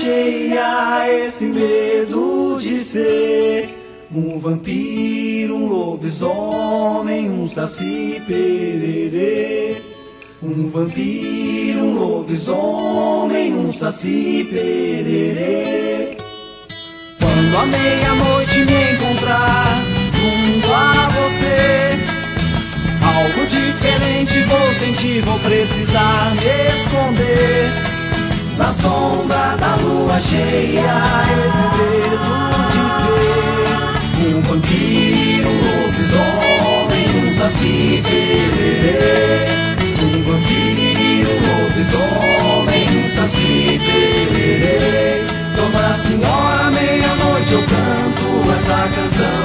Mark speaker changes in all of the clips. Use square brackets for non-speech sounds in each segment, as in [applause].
Speaker 1: cheia, esse medo de ser um vampiro, um lobisomem, um saci pererê. Um vampiro, um lobisomem, um saci pererê. Quando a meia-noite me encontrar junto a você, algo diferente vou sentir, vou precisar me esconder. Na sombra da lua cheia, esse medo de ser um vampiro, um lobisomem, um saci pererê. Um vampiro, um lobisomem, um saci pererê. Dona Senhora, meia-noite eu canto essa canção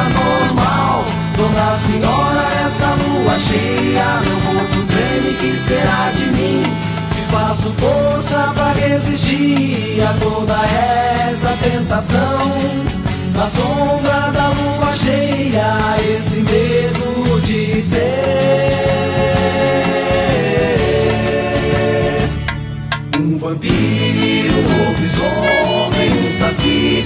Speaker 1: anormal. Dona Senhora, essa lua cheia, meu corpo treme, que será de mim? Faço força pra resistir a toda essa tentação. Na sombra da lua cheia, esse medo de ser um vampiro, um lobisomem, um saci.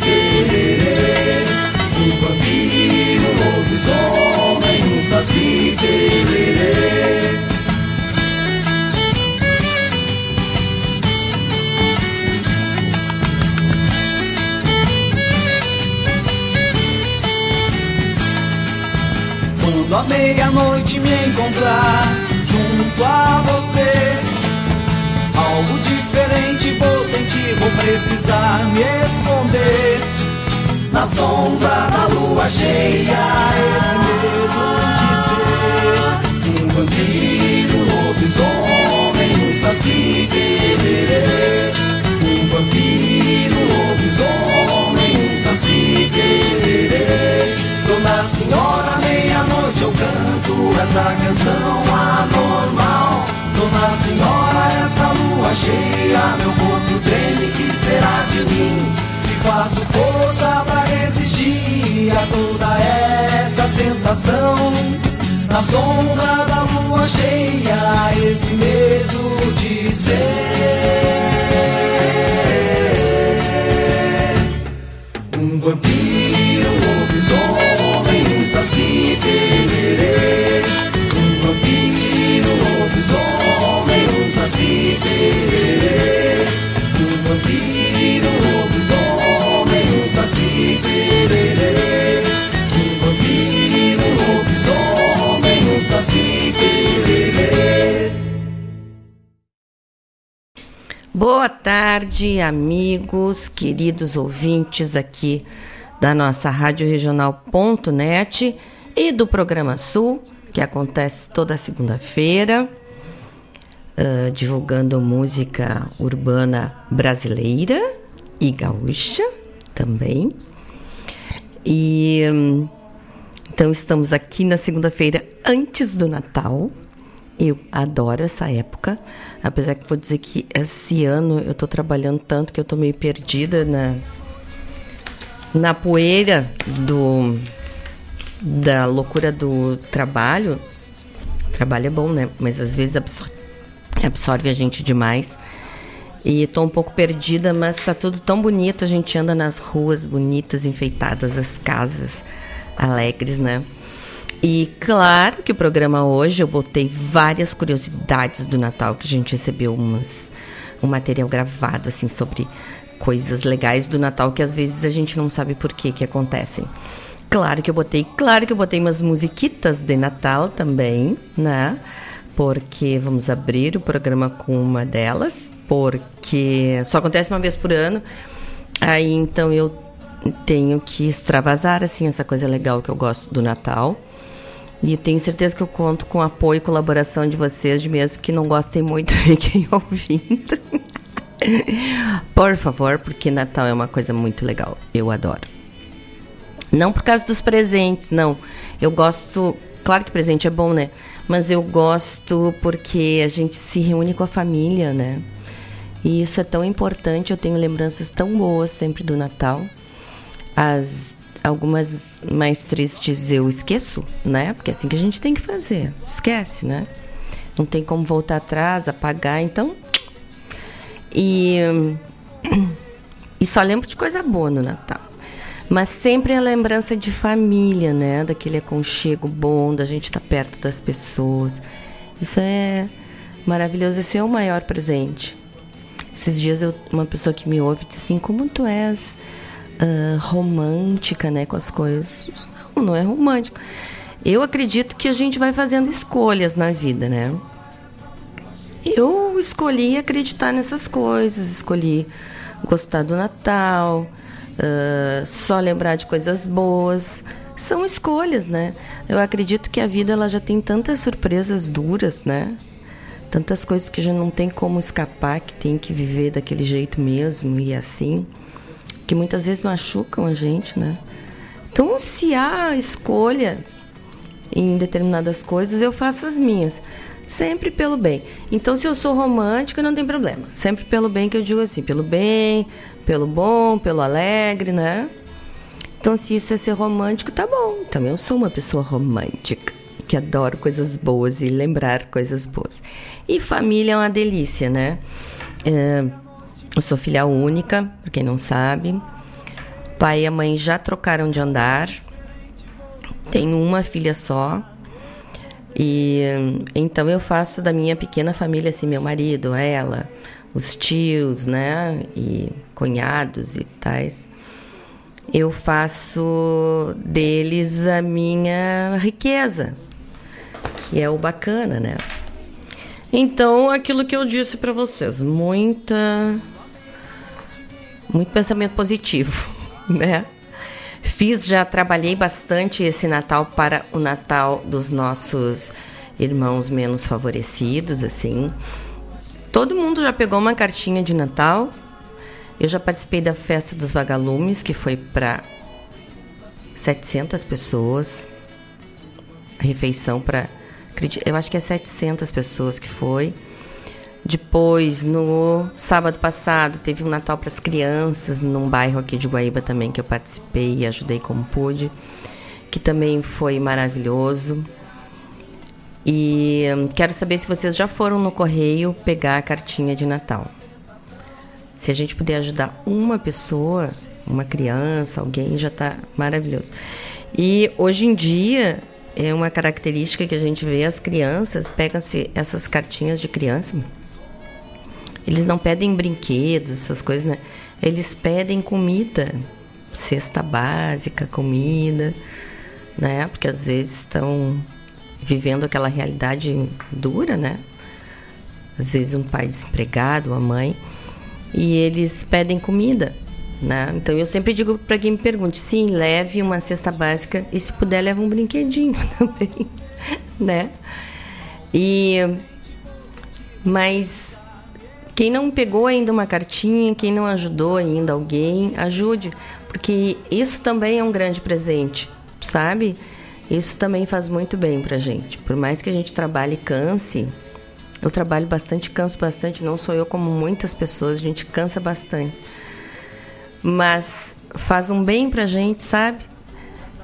Speaker 1: Um vampiro, um lobisomem, um saci pererê. Quando a meia-noite me encontrar junto a você, algo diferente vou sentir, vou precisar me esconder. Na sombra da lua cheia, esse medo de ser um vampiro, um lobisomem, um saci pererê. Um vampiro, um lobisomem, um saci pererê. Dona Senhora, meia-noite eu canto essa canção anormal. Dona Senhora, essa lua cheia, meu corpo treme, que será de mim? Que faço força pra resistir a toda essa tentação. Na sombra da lua cheia, esse medo de ser saci.
Speaker 2: Boa tarde, amigos, queridos ouvintes aqui da nossa Rádio Regional.net e do Programa Sul, que acontece toda segunda-feira, divulgando música urbana brasileira e gaúcha também. E então estamos aqui na segunda-feira antes do Natal. Eu adoro essa época, apesar que vou dizer que esse ano eu tô trabalhando tanto que eu tô meio perdida na na poeira do da loucura do trabalho. Trabalho é bom, né? Mas às vezes absor- absorve a gente demais. E tô um pouco perdida, mas tá tudo tão bonito. A gente anda nas ruas bonitas, enfeitadas, as casas alegres, né? E claro que o programa hoje eu botei várias curiosidades do Natal que a gente recebeu umas um material gravado assim sobre coisas legais do Natal que às vezes a gente não sabe por que que acontecem. Claro que eu botei, claro que eu botei umas musiquitas de Natal também, né? Porque vamos abrir o programa com uma delas, porque só acontece uma vez por ano. Aí então eu tenho que extravasar assim essa coisa legal que eu gosto do Natal. E tenho certeza que eu conto com apoio e colaboração de vocês, de mesmo que não gostem muito, [laughs] fiquem ouvindo. Por favor, porque Natal é uma coisa muito legal. Eu adoro. Não por causa dos presentes, não. Eu gosto. Claro que presente é bom, né? Mas eu gosto porque a gente se reúne com a família, né? E isso é tão importante. Eu tenho lembranças tão boas sempre do Natal. As algumas mais tristes eu esqueço, né? Porque é assim que a gente tem que fazer. Esquece, né? Não tem como voltar atrás, apagar, então. E [clears throat] E só lembro de coisa boa no Natal. Mas sempre a lembrança de família, né? Daquele aconchego bom, da gente estar tá perto das pessoas. Isso é maravilhoso. Esse é o maior presente. Esses dias eu, uma pessoa que me ouve disse assim, como tu és uh, romântica, né, com as coisas. Não, não é romântico. Eu acredito que a gente vai fazendo escolhas na vida, né? Eu escolhi acreditar nessas coisas, escolhi gostar do Natal, uh, só lembrar de coisas boas. São escolhas, né? Eu acredito que a vida ela já tem tantas surpresas duras, né? Tantas coisas que já não tem como escapar, que tem que viver daquele jeito mesmo e assim, que muitas vezes machucam a gente, né? Então, se há escolha em determinadas coisas, eu faço as minhas sempre pelo bem. Então, se eu sou romântica, não tem problema. Sempre pelo bem que eu digo assim, pelo bem, pelo bom, pelo alegre, né? Então, se isso é ser romântico, tá bom. Também eu sou uma pessoa romântica, que adoro coisas boas e lembrar coisas boas. E família é uma delícia, né? É, eu sou filha única, para quem não sabe. Pai e a mãe já trocaram de andar. Tenho uma filha só, e então eu faço da minha pequena família assim, meu marido, ela, os tios, né, e cunhados e tais. Eu faço deles a minha riqueza, que é o bacana, né? Então, aquilo que eu disse para vocês, muita muito pensamento positivo, [laughs] né? Fiz, já trabalhei bastante esse Natal para o Natal dos nossos irmãos menos favorecidos, assim. Todo mundo já pegou uma cartinha de Natal. Eu já participei da festa dos vagalumes, que foi para 700 pessoas. A refeição para eu acho que é 700 pessoas que foi. Depois, no sábado passado, teve um Natal para as crianças num bairro aqui de Guaíba também que eu participei e ajudei como pude, que também foi maravilhoso. E quero saber se vocês já foram no correio pegar a cartinha de Natal. Se a gente puder ajudar uma pessoa, uma criança, alguém, já está maravilhoso. E hoje em dia é uma característica que a gente vê as crianças pegam-se essas cartinhas de criança eles não pedem brinquedos, essas coisas, né? Eles pedem comida, cesta básica, comida, né? Porque às vezes estão vivendo aquela realidade dura, né? Às vezes um pai desempregado, a mãe, e eles pedem comida, né? Então eu sempre digo para quem me pergunte, sim, leve uma cesta básica e se puder leve um brinquedinho [laughs] também, né? E mas quem não pegou ainda uma cartinha, quem não ajudou ainda alguém, ajude, porque isso também é um grande presente, sabe? Isso também faz muito bem pra gente. Por mais que a gente trabalhe e canse, eu trabalho bastante, canso bastante, não sou eu como muitas pessoas, a gente cansa bastante. Mas faz um bem pra gente, sabe?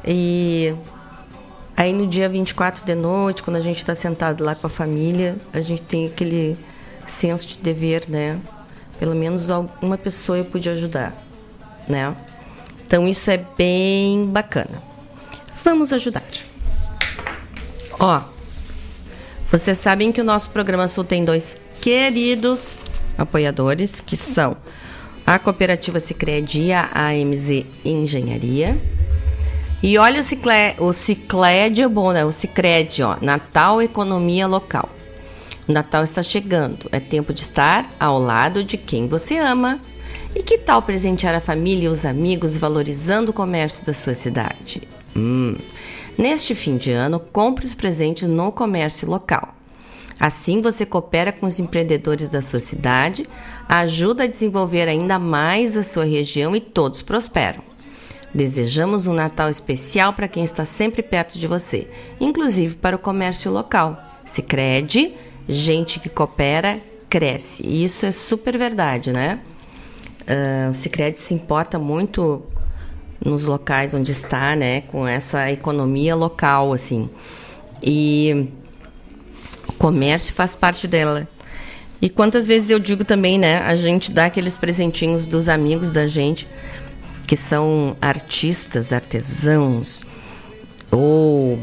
Speaker 2: E aí no dia 24 de noite, quando a gente está sentado lá com a família, a gente tem aquele senso de dever, né? Pelo menos alguma pessoa eu pude ajudar, né? Então isso é bem bacana. Vamos ajudar. Ó, vocês sabem que o nosso programa Sul tem dois queridos apoiadores, que são a Cooperativa Sicredi a AMZ Engenharia. E olha o Cicled, o Cicled é bom, né? O Cicred, ó, Natal Economia Local. O Natal está chegando, é tempo de estar ao lado de quem você ama. E que tal presentear a família e os amigos valorizando o comércio da sua cidade? Hum. Neste fim de ano, compre os presentes no comércio local. Assim você coopera com os empreendedores da sua cidade, ajuda a desenvolver ainda mais a sua região e todos prosperam. Desejamos um Natal especial para quem está sempre perto de você, inclusive para o comércio local. Se crede, gente que coopera cresce. E isso é super verdade, né? Uh, o Sicredi se importa muito nos locais onde está, né, com essa economia local, assim. E o comércio faz parte dela. E quantas vezes eu digo também, né? A gente dá aqueles presentinhos dos amigos da gente, que são artistas, artesãos, ou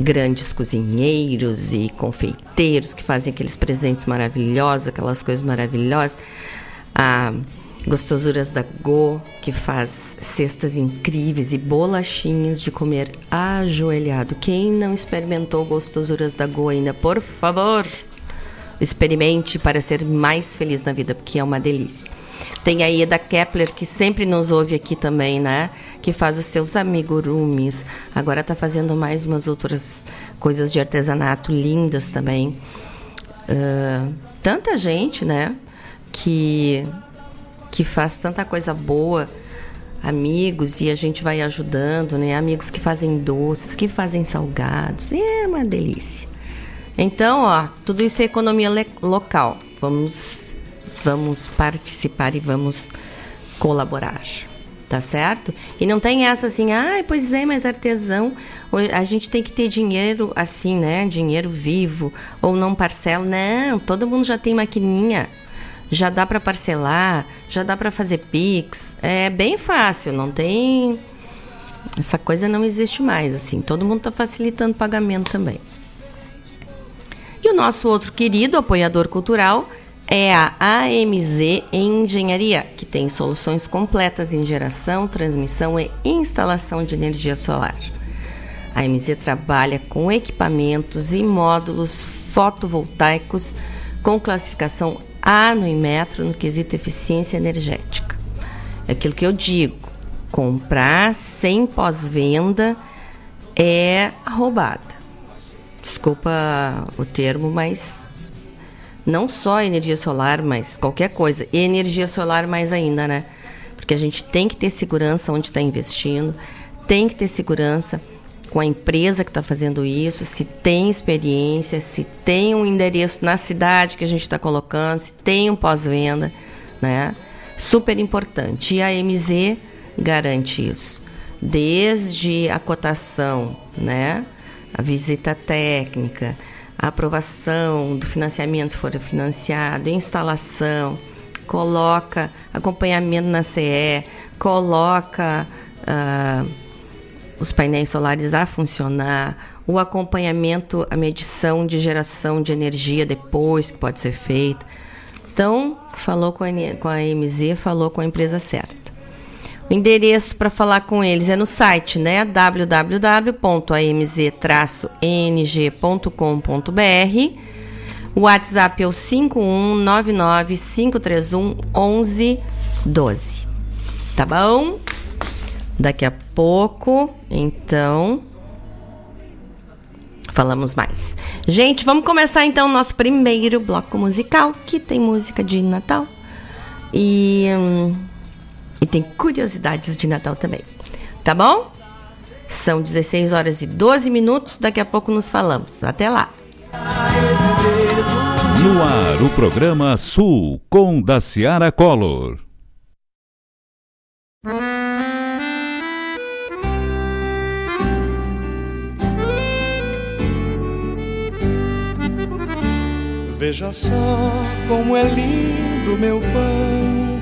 Speaker 2: grandes cozinheiros e confeiteiros que fazem aqueles presentes maravilhosos, aquelas coisas maravilhosas. A Gostosuras da Go, que faz cestas incríveis e bolachinhas de comer ajoelhado. Quem não experimentou Gostosuras da Go ainda, por favor, experimente para ser mais feliz na vida, porque é uma delícia. Tem a Eda Kepler, que sempre nos ouve aqui também, né? Que faz os seus amigurumis. Agora está fazendo mais umas outras coisas de artesanato lindas também. Uh, tanta gente, né? Que, que faz tanta coisa boa. Amigos, e a gente vai ajudando, né? Amigos que fazem doces, que fazem salgados. É uma delícia. Então, ó, tudo isso é economia local. Vamos, vamos participar e vamos colaborar. Tá certo? E não tem essa assim, ah, pois é, mas artesão, a gente tem que ter dinheiro assim, né? Dinheiro vivo, ou não parcela. Não, todo mundo já tem maquininha já dá para parcelar, já dá para fazer Pix. É bem fácil, não tem. Essa coisa não existe mais, assim. Todo mundo está facilitando o pagamento também. E o nosso outro querido apoiador cultural é a AMZ Engenharia, que tem soluções completas em geração, transmissão e instalação de energia solar. A AMZ trabalha com equipamentos e módulos fotovoltaicos com classificação A no Inmetro no quesito eficiência energética. É aquilo que eu digo, comprar sem pós-venda é roubada. Desculpa o termo, mas não só energia solar, mas qualquer coisa. E energia solar mais ainda, né? Porque a gente tem que ter segurança onde está investindo, tem que ter segurança com a empresa que está fazendo isso, se tem experiência, se tem um endereço na cidade que a gente está colocando, se tem um pós-venda, né? Super importante. E a MZ garante isso. Desde a cotação, né? a visita técnica, a aprovação do financiamento se for financiado, instalação, coloca acompanhamento na CE, coloca uh, os painéis solares a funcionar, o acompanhamento, a medição de geração de energia depois que pode ser feita. Então, falou com a, com a MZ, falou com a empresa certa. O endereço para falar com eles é no site, né? www.amz-ng.com.br. O WhatsApp é o 51995311112. Tá bom? Daqui a pouco, então, falamos mais. Gente, vamos começar então o nosso primeiro bloco musical, que tem música de Natal. E hum, e tem curiosidades de Natal também. Tá bom? São 16 horas e 12 minutos. Daqui a pouco nos falamos. Até lá.
Speaker 3: No ar, o programa Sul com Daciara Collor.
Speaker 4: Veja só como é lindo meu pão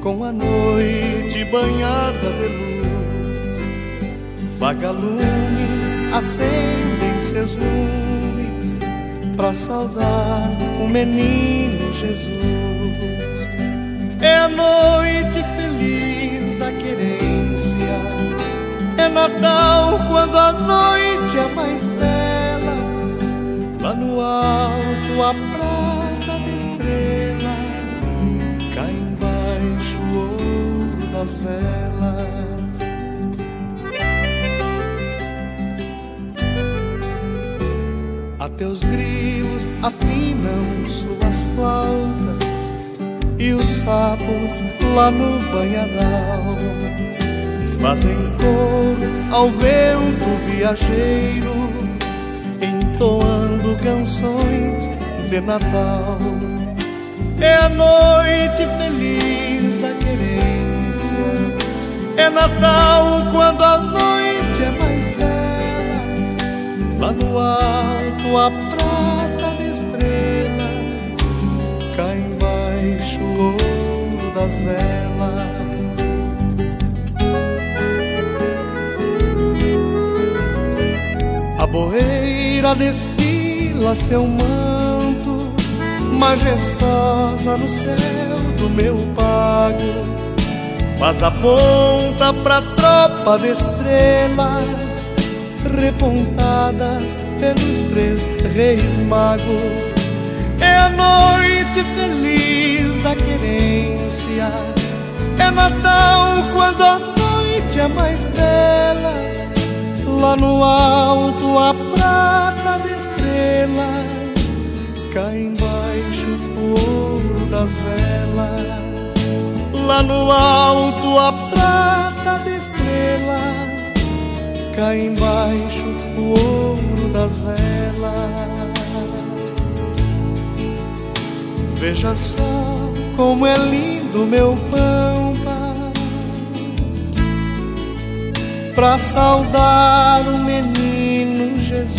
Speaker 4: com a noite banhada de luz. Vagalumes acendem seus lumes para saudar o menino Jesus. É a noite feliz da querência, é Natal quando a noite é mais bela. Lá no alto a prata de estrelas das velas. Até os grilos afinam suas flautas e os sapos lá no banhadal fazem coro ao vento viajeiro, entoando canções de Natal. É a noite feliz da querência é Natal quando a noite é mais bela. Lá no alto a prata de estrelas
Speaker 5: ouro das velas. A boeira desfila seu manto, majestosa no céu do meu pago. Faz a ponta pra tropa de estrelas repontadas pelos três reis magos. É a noite feliz da querência, é Natal quando a noite é mais bela. Lá no alto a prata de estrelas cai embaixo o ouro das velas. Lá no alto a prata de estrelas cá embaixo o ouro das velas. Veja só como é lindo meu pampa para saudar o menino Jesus.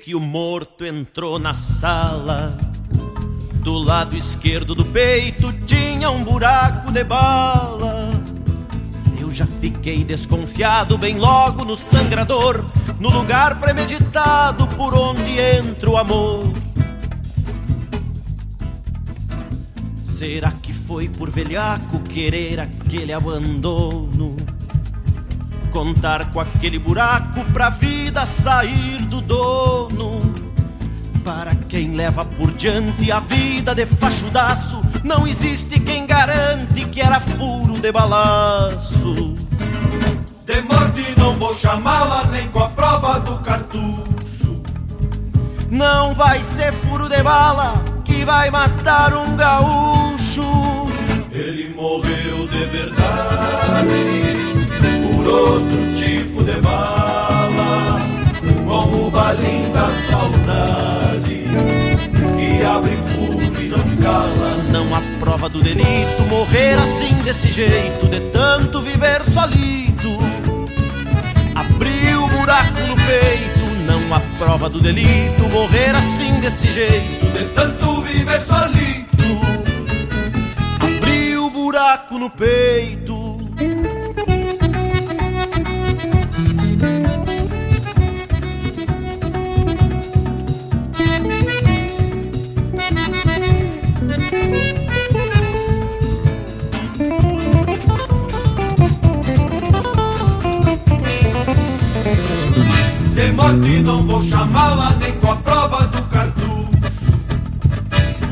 Speaker 6: Que o morto entrou na sala. Do lado esquerdo do peito tinha um buraco de bala. Eu já fiquei desconfiado bem logo no sangrador, no lugar premeditado por onde entra o amor. Será que foi por velhaco querer aquele abandono? Contar com aquele buraco pra vida sair do dono. Para quem leva por diante a vida de fachudaço, não existe quem garante que era furo de balaço.
Speaker 1: De morte não vou chamá-la nem com a prova do cartucho.
Speaker 6: Não vai ser furo de bala que vai matar um gaúcho.
Speaker 1: Ele morreu de verdade outro tipo de bala, como o balim da saudade que abre fogo e não cala.
Speaker 6: Não há prova do delito morrer assim desse jeito, de tanto viver solido. Abriu buraco no peito, não há prova do delito morrer assim desse jeito,
Speaker 1: de tanto viver solito.
Speaker 6: Abriu buraco no peito.
Speaker 1: De morte não vou chamá-la nem com a prova do cartucho.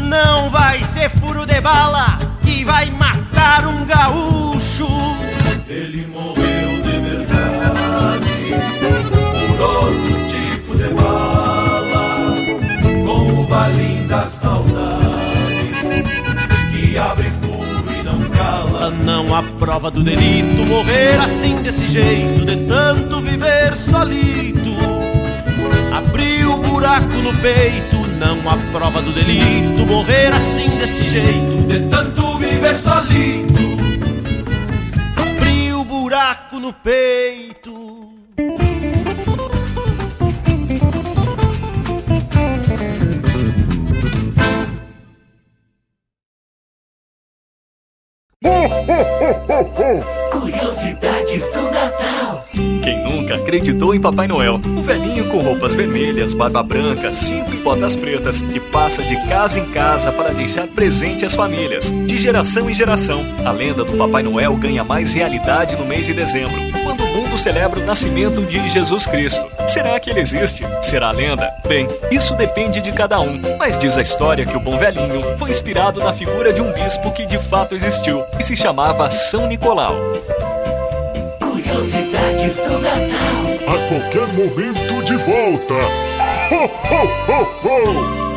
Speaker 6: Não vai ser furo de bala que vai matar um gaúcho.
Speaker 1: Ele morreu de verdade por outro tipo de bala, com o balim da saudade que abre fogo e não cala.
Speaker 6: Não há prova do delito morrer assim desse jeito, de tanto viver solito. Buraco no peito, não há prova do delito morrer assim desse jeito,
Speaker 1: de tanto viver solito.
Speaker 6: Abriu buraco no peito.
Speaker 7: Acreditou em Papai Noel? Um velhinho com roupas vermelhas, barba branca, cinto e botas pretas e passa de casa em casa para deixar presente às famílias. De geração em geração, a lenda do Papai Noel ganha mais realidade no mês de dezembro, quando o mundo celebra o nascimento de Jesus Cristo. Será que ele existe? Será lenda? Bem, isso depende de cada um, mas diz a história que o bom velhinho foi inspirado na figura de um bispo que de fato existiu e se chamava São Nicolau.
Speaker 8: Curiosidades do Natal.
Speaker 9: A qualquer momento de volta. Ho, ho, ho, ho!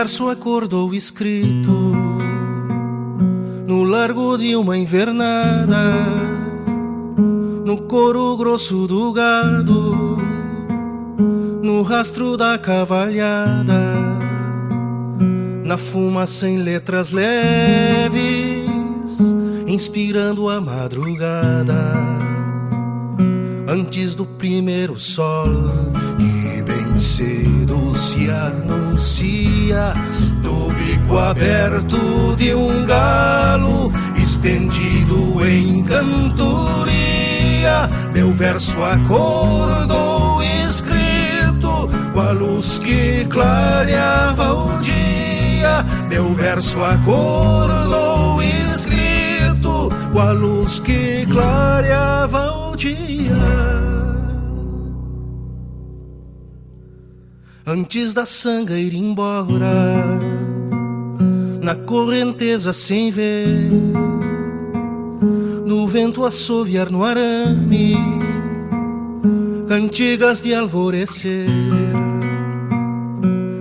Speaker 10: Verso acordou escrito no largo de uma invernada, no couro grosso do gado, no rastro da cavalhada, na fumaça em letras leves, inspirando a madrugada antes do primeiro sol que cedo se anuncia do bico aberto de um galo estendido em cantoria. Meu verso acordou escrito com a luz que clareava o dia. Meu verso acordou escrito com a luz que Antes da sanga ir embora, na correnteza sem ver, no vento assoviar no arame, cantigas de alvorecer.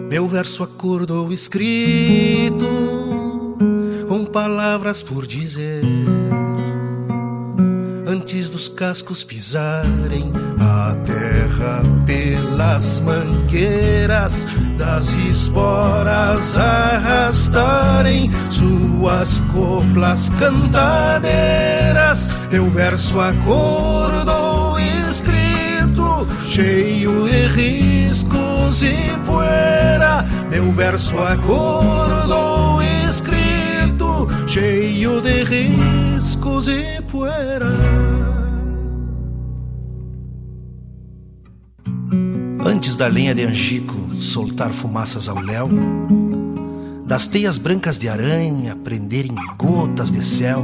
Speaker 10: Meu verso acordou escrito, com palavras por dizer antes dos cascos pisarem a terra pelas mangueiras das esporas arrastarem suas coplas cantadeiras. Meu verso acordou escrito, cheio de riscos e poeira. Meu verso acordou escrito, cheio de riscos e poeira. Antes da lenha de angico soltar fumaças ao léu, das teias brancas de aranha prenderem gotas de céu,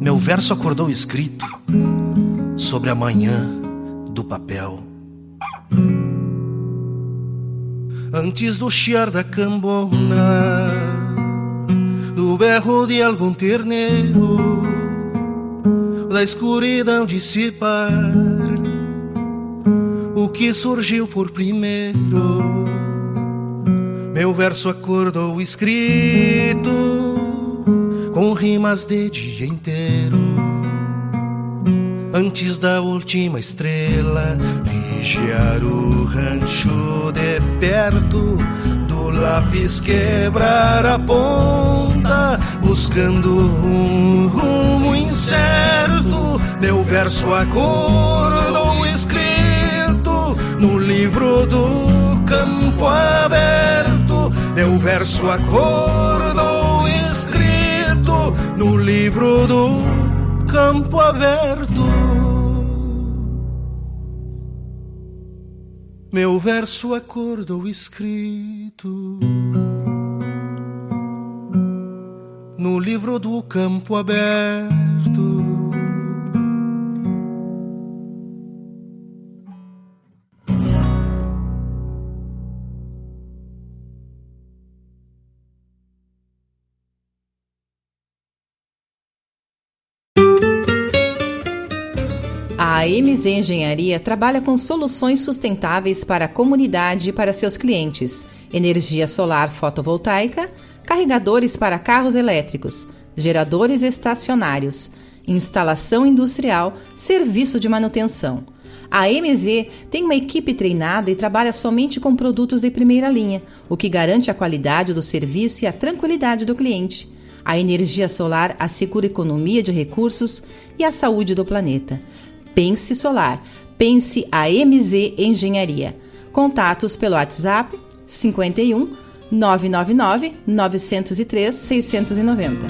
Speaker 10: meu verso acordou escrito sobre a manhã do papel. Antes do chiar da cambona, do berro de algum terneiro, da escuridão dissipar que surgiu por primeiro. Meu verso acordou escrito com rimas de dia inteiro. Antes da última estrela, vigiar o rancho de perto, do lápis quebrar a ponta, buscando um rumo incerto. Meu verso acordou escrito livro do campo aberto. Meu verso acordou escrito no livro do campo aberto. Meu verso acordou escrito no livro do campo aberto.
Speaker 11: A MZ Engenharia trabalha com soluções sustentáveis para a comunidade e para seus clientes: energia solar fotovoltaica, carregadores para carros elétricos, geradores estacionários, instalação industrial, serviço de manutenção. A MZ tem uma equipe treinada e trabalha somente com produtos de primeira linha, o que garante a qualidade do serviço e a tranquilidade do cliente. A energia solar assegura economia de recursos e a saúde do planeta. Pense Solar. Pense a MZ Engenharia. Contatos pelo WhatsApp 51 999 903 690.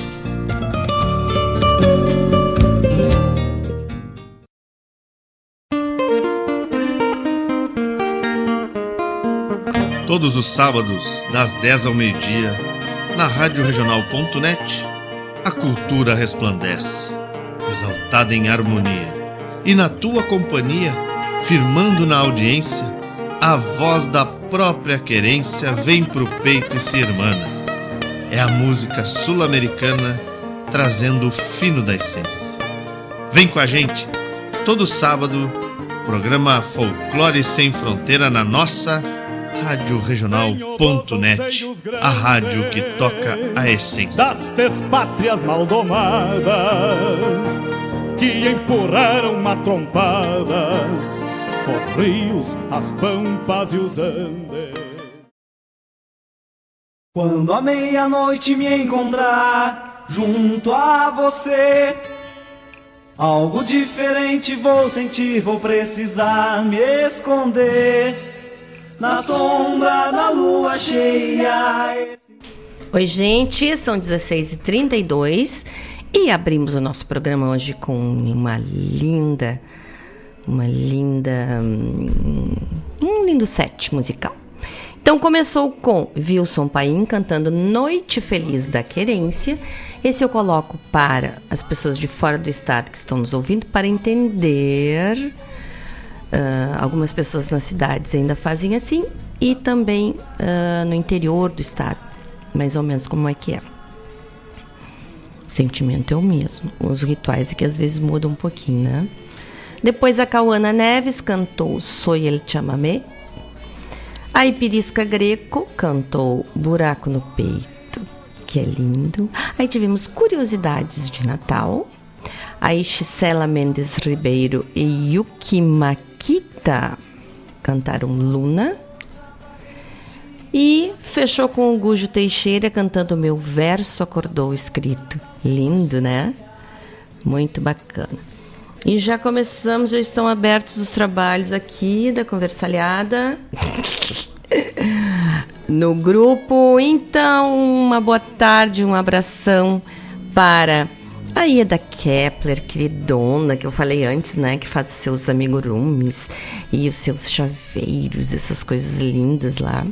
Speaker 12: Todos os sábados, das 10 ao meio-dia, na Rádio Regional.net, a cultura resplandece, exaltada em harmonia e na tua companhia, firmando na audiência, a voz da própria querência vem pro peito e se irmana. É a música sul-americana trazendo o fino da essência. Vem com a gente, todo sábado, programa Folclore Sem Fronteira na nossa Rádio Regional.net, a rádio que toca a essência
Speaker 13: das despátrias maldomadas que empurraram matrompadas os rios, as pampas e os andes.
Speaker 1: Quando a meia-noite me encontrar junto a você, algo diferente vou sentir, vou precisar me esconder na sombra da lua cheia.
Speaker 2: Oi, gente, são 16h32 e abrimos o nosso programa hoje com uma linda, uma linda, um lindo set musical. Então começou com Wilson Paim cantando Noite Feliz da Querência. Esse eu coloco para as pessoas de fora do estado que estão nos ouvindo para entender. Uh, algumas pessoas nas cidades ainda fazem assim e também uh, no interior do estado, mais ou menos como é que é. O sentimento é o mesmo. Os rituais é que às vezes mudam um pouquinho, né? Depois a Cauana Neves cantou Soy el chamamé. A Ipirisca Greco cantou Buraco no Peito, que é lindo. Aí tivemos Curiosidades de Natal. A Ixicela Mendes Ribeiro e Yuki Makita cantaram Luna. E fechou com o Gujo Teixeira cantando Meu Verso Acordou Escrito. Lindo, né? Muito bacana. E já começamos, já estão abertos os trabalhos aqui da Conversalhada. [laughs] no grupo. Então, uma boa tarde, um abração para a Ieda Kepler, queridona, que eu falei antes, né? Que faz os seus amigurumis e os seus chaveiros, essas coisas lindas lá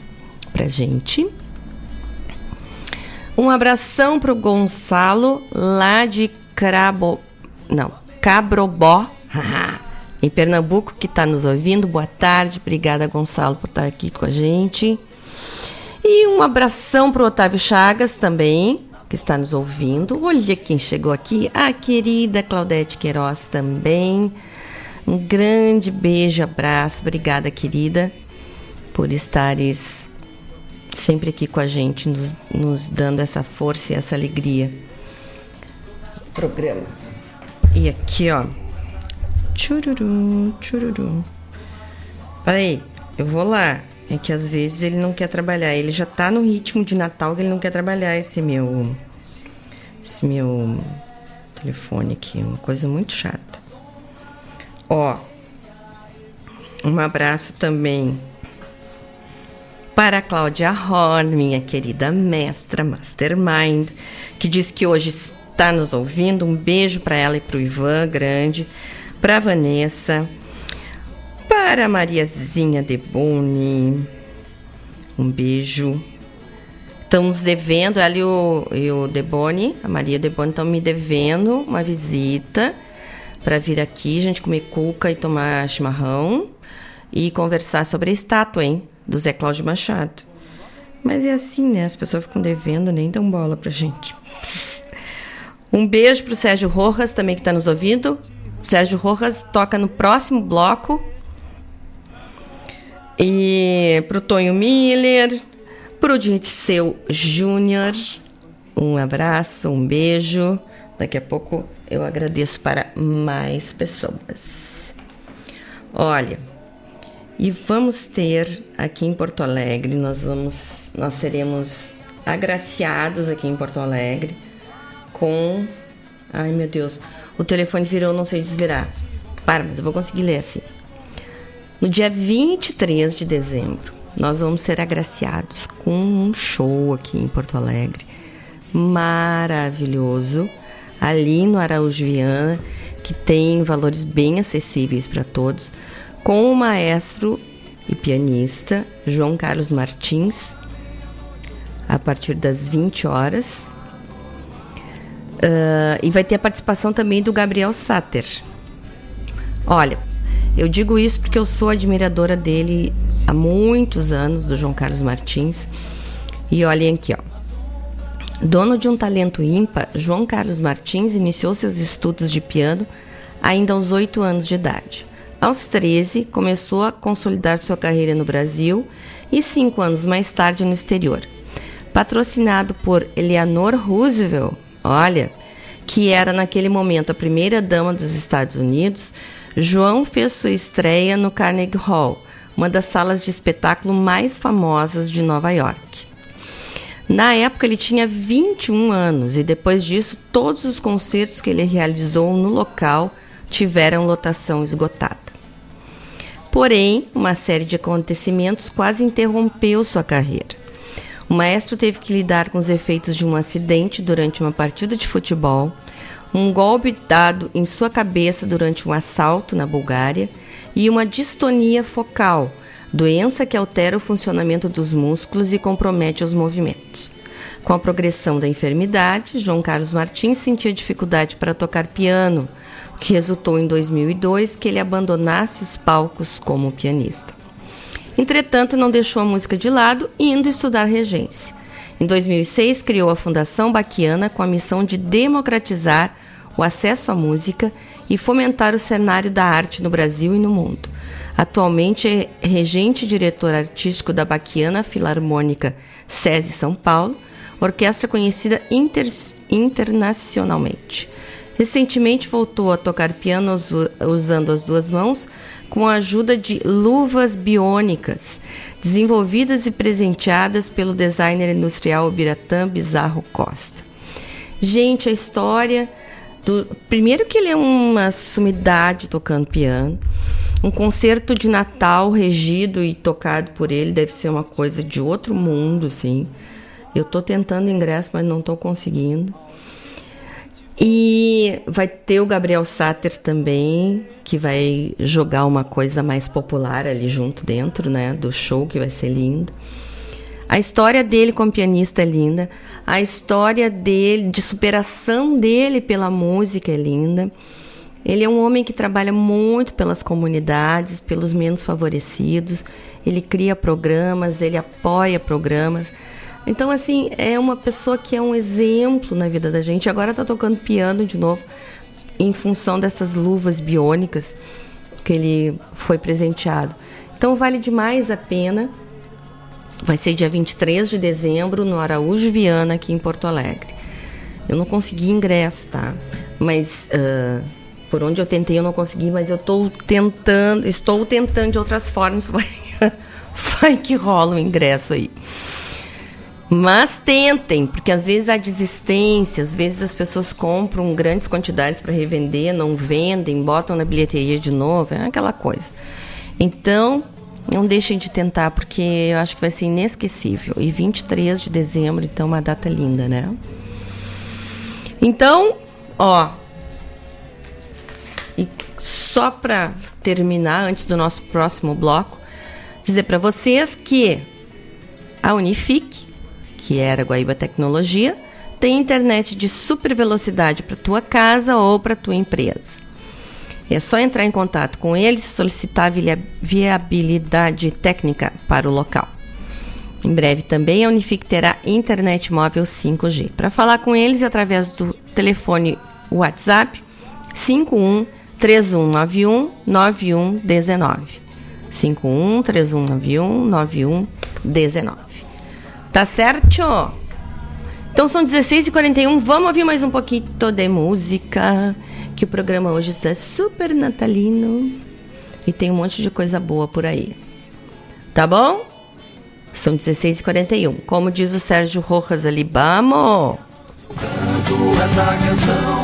Speaker 2: pra gente. Um abração pro Gonçalo, lá de Crabo. Não, Cabrobó, em Pernambuco, que está nos ouvindo. Boa tarde, obrigada, Gonçalo, por estar aqui com a gente. E um abração pro Otávio Chagas também, que está nos ouvindo. Olha quem chegou aqui, a querida Claudete Queiroz também. Um grande beijo, abraço, obrigada, querida, por estares sempre aqui com a gente, nos, nos dando essa força e essa alegria. Programa. E aqui, ó, Chururu, chururu. Peraí, eu vou lá. É que às vezes ele não quer trabalhar. Ele já tá no ritmo de Natal que ele não quer trabalhar esse meu. Esse meu telefone aqui. Uma coisa muito chata. Ó. Um abraço também para a Cláudia Horn, minha querida mestra Mastermind, que diz que hoje está nos ouvindo. Um beijo para ela e para o Ivan Grande, para Vanessa para Mariazinha Deboni. Um beijo. Estamos devendo, ela e o, e o Deboni, a Maria Deboni, estão me devendo uma visita para vir aqui, gente comer cuca e tomar chimarrão e conversar sobre a estátua, hein, do Zé Cláudio Machado. Mas é assim, né? As pessoas ficam devendo, nem dão bola pra gente. Um beijo pro Sérgio Rojas, também que está nos ouvindo. O Sérgio Rojas toca no próximo bloco e pro Tonho Miller, pro Dirceu Júnior, um abraço, um beijo. Daqui a pouco eu agradeço para mais pessoas. Olha, e vamos ter aqui em Porto Alegre, nós vamos, nós seremos agraciados aqui em Porto Alegre com, ai meu Deus, o telefone virou, não sei desvirar. Para, mas eu vou conseguir ler assim. No dia 23 de dezembro, nós vamos ser agraciados com um show aqui em Porto Alegre maravilhoso, ali no Araújo Viana, que tem valores bem acessíveis para todos, com o maestro e pianista João Carlos Martins, a partir das 20 horas. Uh, e vai ter a participação também do Gabriel Satter. Olha, eu digo isso porque eu sou admiradora dele há muitos anos, do João Carlos Martins. E olhem aqui, ó. Dono de um talento ímpar, João Carlos Martins iniciou seus estudos de piano ainda aos 8 anos de idade. Aos 13, começou a consolidar sua carreira no Brasil e cinco anos mais tarde no exterior. Patrocinado por Eleanor Roosevelt, olha, que era naquele momento a primeira dama dos Estados Unidos, João fez sua estreia no Carnegie Hall, uma das salas de espetáculo mais famosas de Nova York. Na época ele tinha 21 anos e depois disso todos os concertos que ele realizou no local tiveram lotação esgotada. Porém, uma série de acontecimentos quase interrompeu sua carreira. O maestro teve que lidar com os efeitos de um acidente durante uma partida de futebol um golpe dado em sua cabeça durante um assalto na Bulgária e uma distonia focal, doença que altera o funcionamento dos músculos e compromete os movimentos. Com a progressão da enfermidade, João Carlos Martins sentia dificuldade para tocar piano, que resultou em 2002 que ele abandonasse os palcos como pianista. Entretanto, não deixou a música de lado, indo estudar regência. Em 2006, criou a Fundação Baquiana com a missão de democratizar o acesso à música e fomentar o cenário da arte no Brasil e no mundo. Atualmente é regente e diretor artístico da Baquiana Filarmônica SESI São Paulo, orquestra conhecida inter internacionalmente. Recentemente voltou a tocar piano usando as duas mãos com a ajuda de luvas biônicas, desenvolvidas e presenteadas pelo designer industrial Biratã Bizarro Costa. Gente, a história do, primeiro que ele é uma sumidade tocando piano. Um concerto de Natal regido e tocado por ele deve ser uma coisa de outro mundo, assim. Eu estou tentando ingresso, mas não estou conseguindo. E vai ter o Gabriel Satter também, que vai jogar uma coisa mais popular ali junto dentro, né, do show que vai ser lindo. A história dele como pianista é linda, a história dele, de superação dele pela música é linda. Ele é um homem que trabalha muito pelas comunidades, pelos menos favorecidos. Ele cria programas, ele apoia programas. Então, assim, é uma pessoa que é um exemplo na vida da gente. Agora está tocando piano de novo, em função dessas luvas biônicas que ele foi presenteado. Então, vale demais a pena Vai ser dia 23 de dezembro no Araújo Viana, aqui em Porto Alegre. Eu não consegui ingresso, tá? Mas uh,
Speaker 14: por onde eu tentei eu não consegui, mas eu estou tentando, estou tentando de outras formas, [laughs] vai, vai que rola o ingresso aí. Mas tentem, porque às vezes há desistência, às vezes as pessoas compram grandes quantidades para revender, não vendem, botam na bilheteria de novo, é aquela coisa. Então, não deixem de tentar, porque eu acho que vai ser inesquecível. E 23 de dezembro, então, uma data linda, né? Então, ó. E só para terminar, antes do nosso próximo bloco, dizer para vocês que a Unifique que era Guaíba Tecnologia, tem internet de super velocidade para tua casa ou para tua empresa. É só entrar em contato com eles e solicitar viabilidade técnica para o local. Em breve também a Unifique terá internet móvel 5G. Para falar com eles através do telefone WhatsApp 51 3191 9119. 51 3191 9119. Tá certo? Então são 16h41, vamos ouvir mais um pouquinho de música. Que o programa hoje está super natalino e tem um monte de coisa boa por aí. Tá bom? São 16h41. Como diz o Sérgio Rojas ali, vamos! Canto essa canção,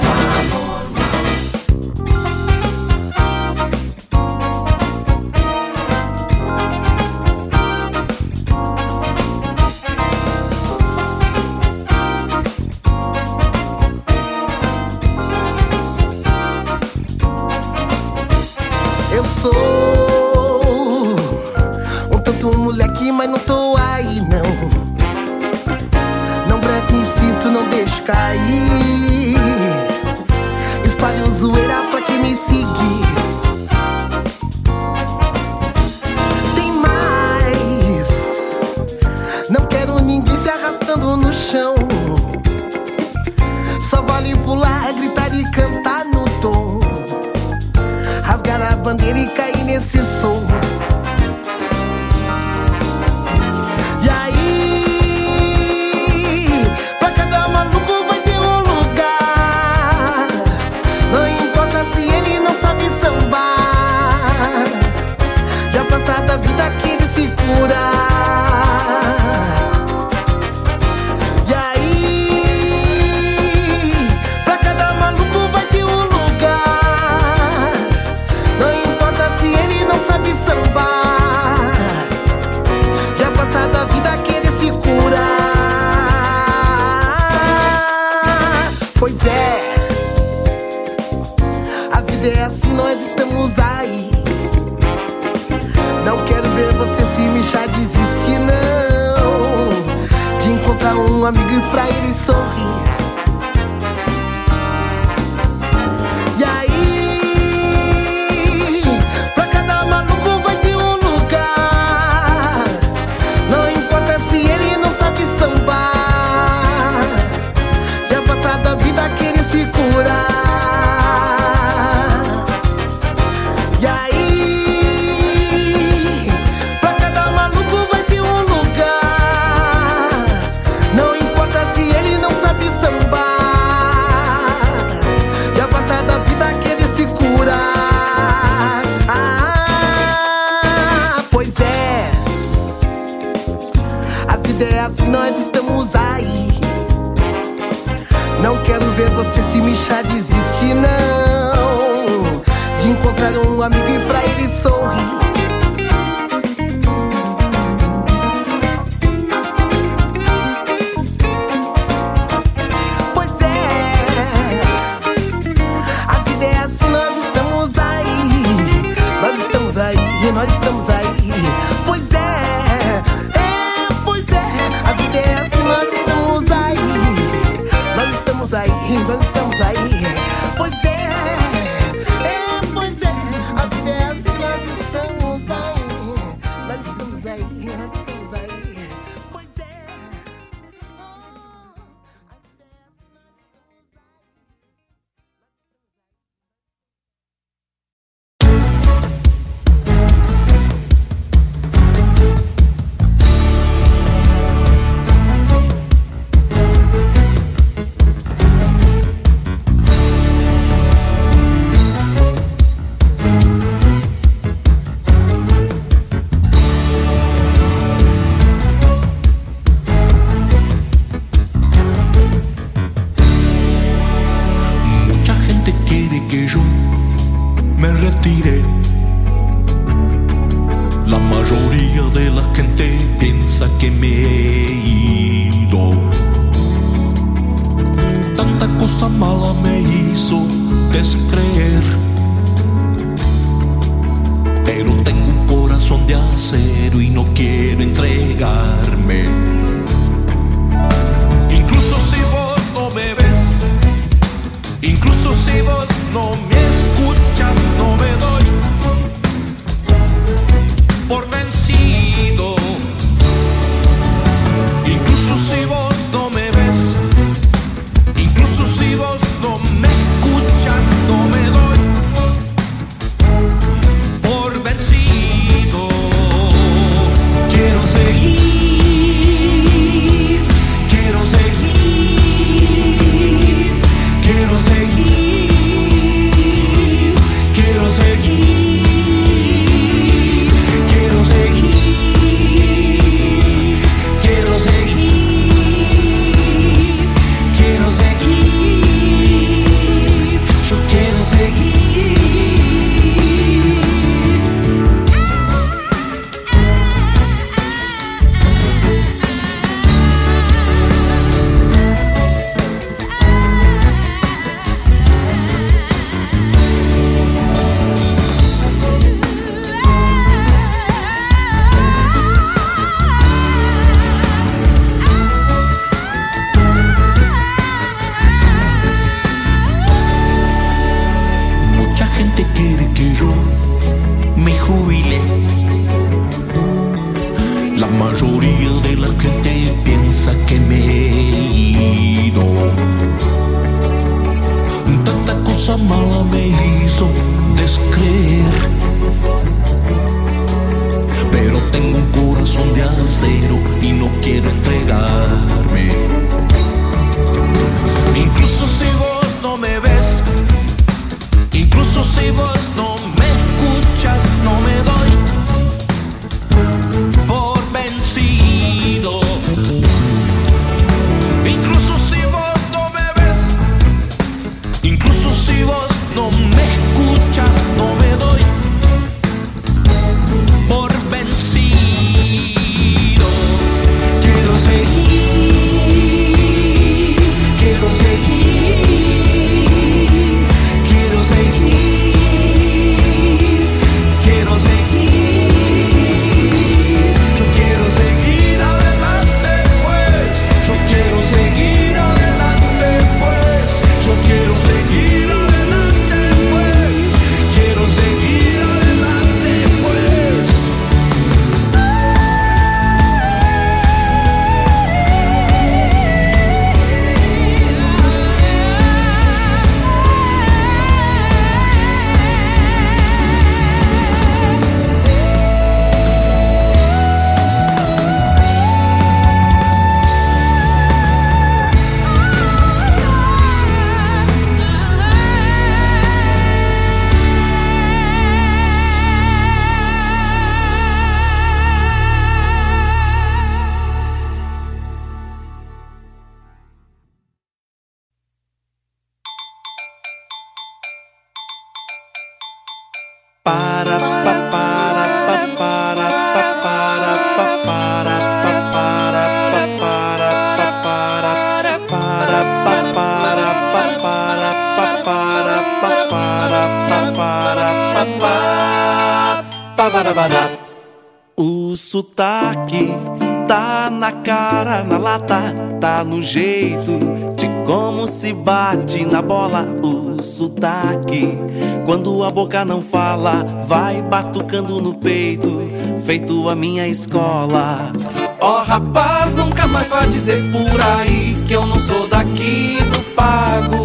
Speaker 15: no
Speaker 16: jeito de como se bate na bola o sotaque. Quando a boca não fala, vai batucando no peito, feito a minha escola. Ó rapaz, nunca mais vai dizer por aí que eu não sou daqui do pago,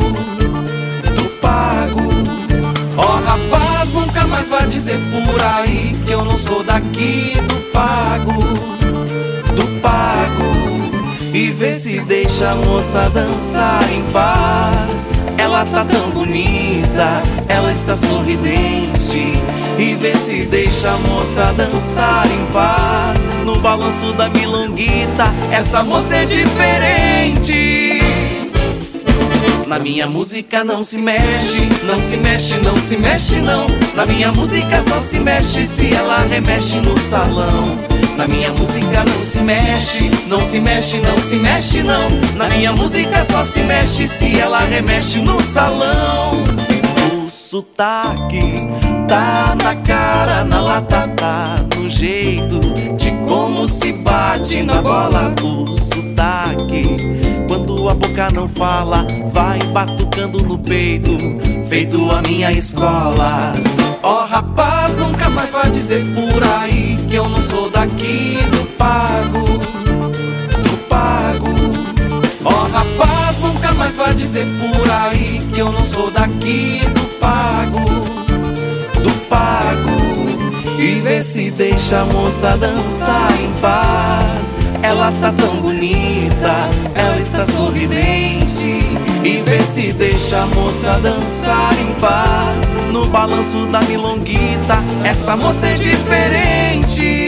Speaker 16: do pago. Ó rapaz, nunca mais vai dizer por aí que eu não sou daqui do pago, do pago. Vê se deixa a moça dançar em paz. Ela tá tão bonita, ela está sorridente. E vê se deixa a moça dançar em paz. No balanço da milonguita, essa moça é diferente. Na minha música não se mexe, não se mexe, não se mexe não. Na minha música só se mexe se ela remexe no salão. Na minha música não se mexe, não se mexe, não se mexe não. Na minha música só se mexe se ela remexe no salão. O sotaque tá na cara, na lata, tá no jeito de como se bate na bola. O sotaque quando a boca não fala, vai batucando no peito, feito a minha escola. Ó oh, rapaz, nunca mais vai dizer por aí que eu não sou daqui do pago, do pago. Ó oh, rapaz, nunca mais vai dizer por aí que eu não sou daqui do pago, do pago. E vê se deixa a moça dançar em paz. Ela tá tão bonita, ela está sorridente. E vê se deixa a moça dançar em paz. No balanço da milonguita, essa moça é diferente.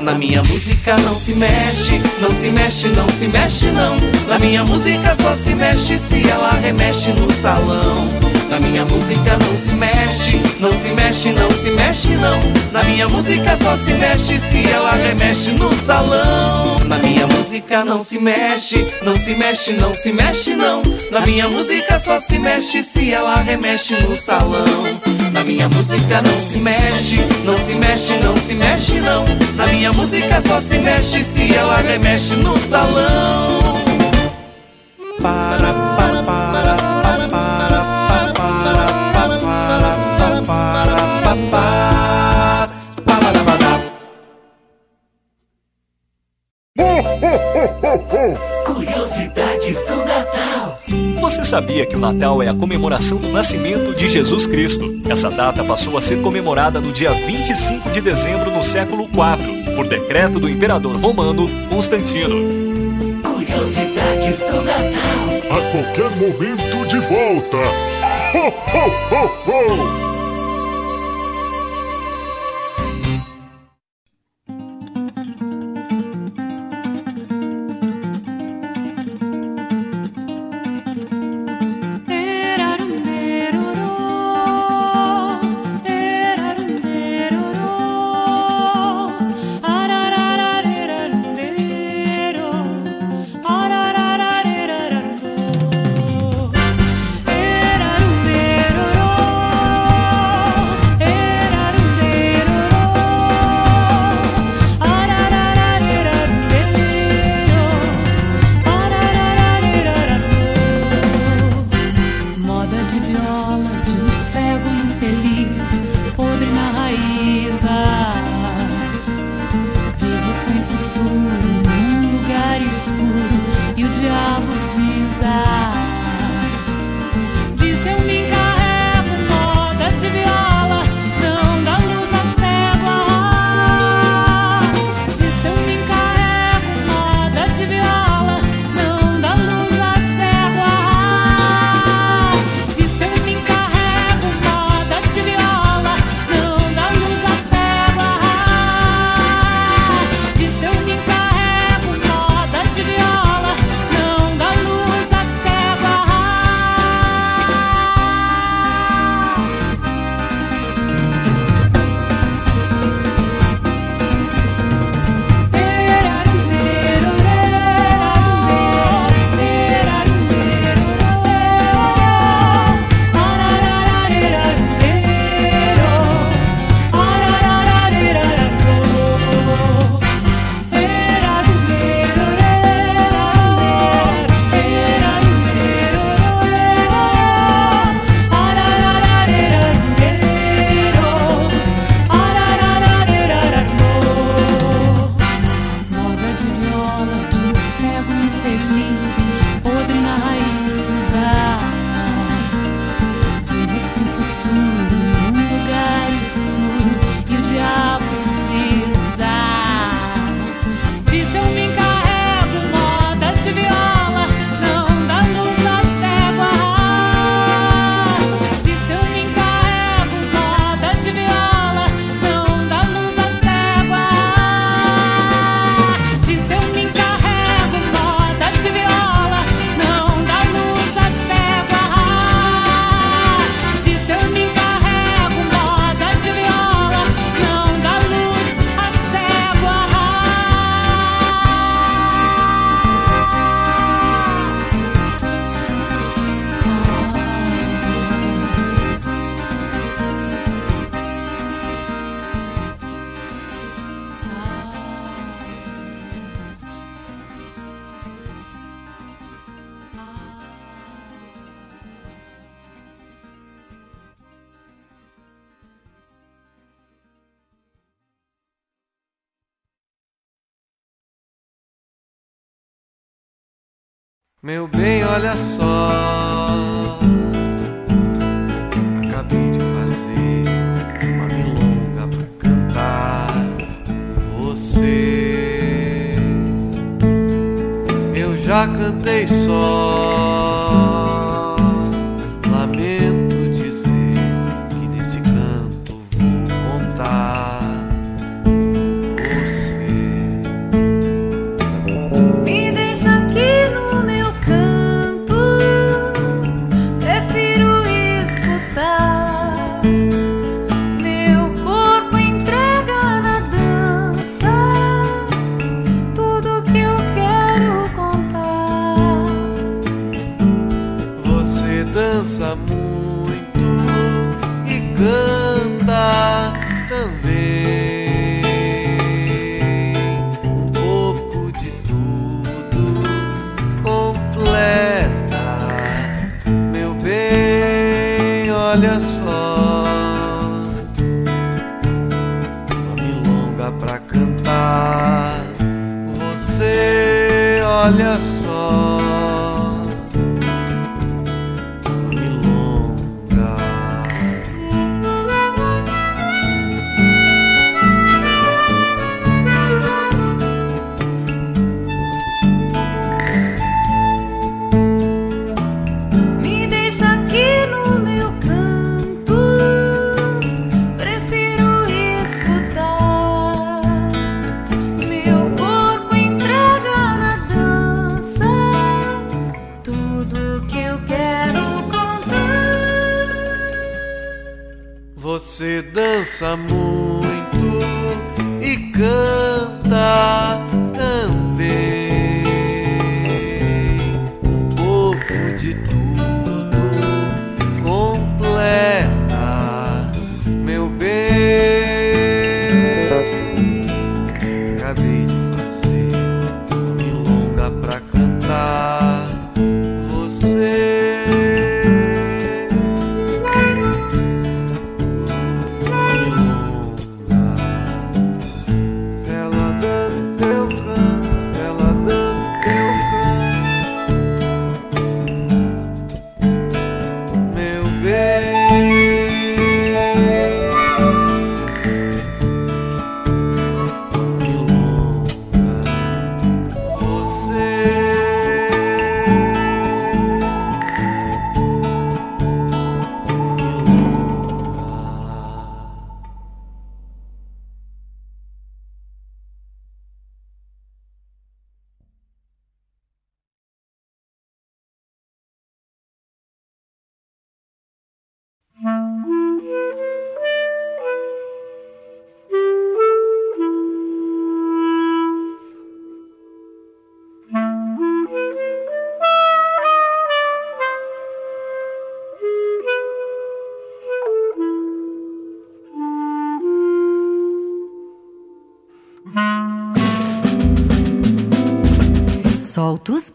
Speaker 16: Na minha música não se mexe, não se mexe, não se mexe não. Na minha música só se mexe se ela remexe no salão. Na minha música não se mexe, não se mexe, não se mexe não. Na minha música só se mexe se ela remexe no salão. Na minha música não se mexe, não se mexe, não se mexe não. Na minha música só se mexe se ela remexe no salão. Na minha música não se mexe, não se mexe, não se mexe não. Na minha música só se mexe se ela remexe no salão. Para, para, para.
Speaker 8: Curiosidades do.
Speaker 7: Você sabia que o Natal é a comemoração do nascimento de Jesus Cristo? Essa data passou a ser comemorada no dia 25 de dezembro no século IV, por decreto do imperador romano Constantino.
Speaker 8: Curiosidades do Natal.
Speaker 9: A qualquer momento de volta. Ho, ho, ho, ho!
Speaker 17: good.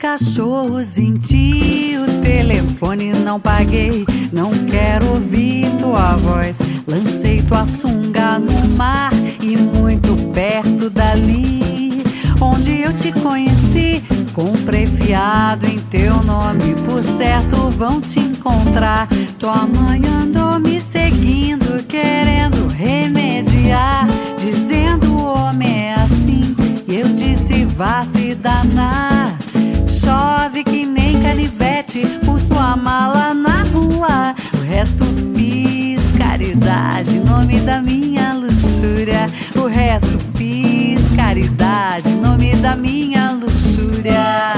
Speaker 18: Cachorros em ti. O telefone não paguei, não quero ouvir tua voz. Lancei tua sunga no mar e muito perto dali. Onde eu te conheci, comprei fiado em teu nome. Por certo vão te encontrar. Tua mãe andou me seguindo, querendo remediar. Dizendo o homem é assim. E eu disse, vá se danar chove que nem canivete por sua mala na rua. O resto fiz caridade, nome da minha luxúria. O resto fiz caridade, nome da minha luxúria.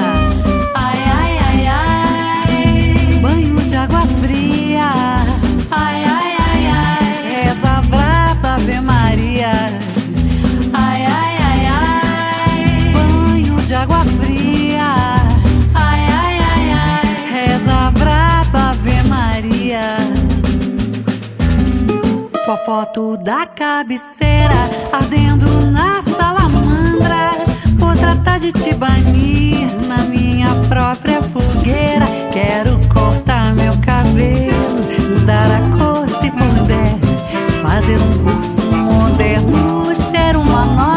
Speaker 18: Tua foto da cabeceira ardendo na salamandra. Vou tratar de te banir na minha própria fogueira. Quero cortar meu cabelo, mudar a cor se puder. Fazer um curso moderno, ser uma nova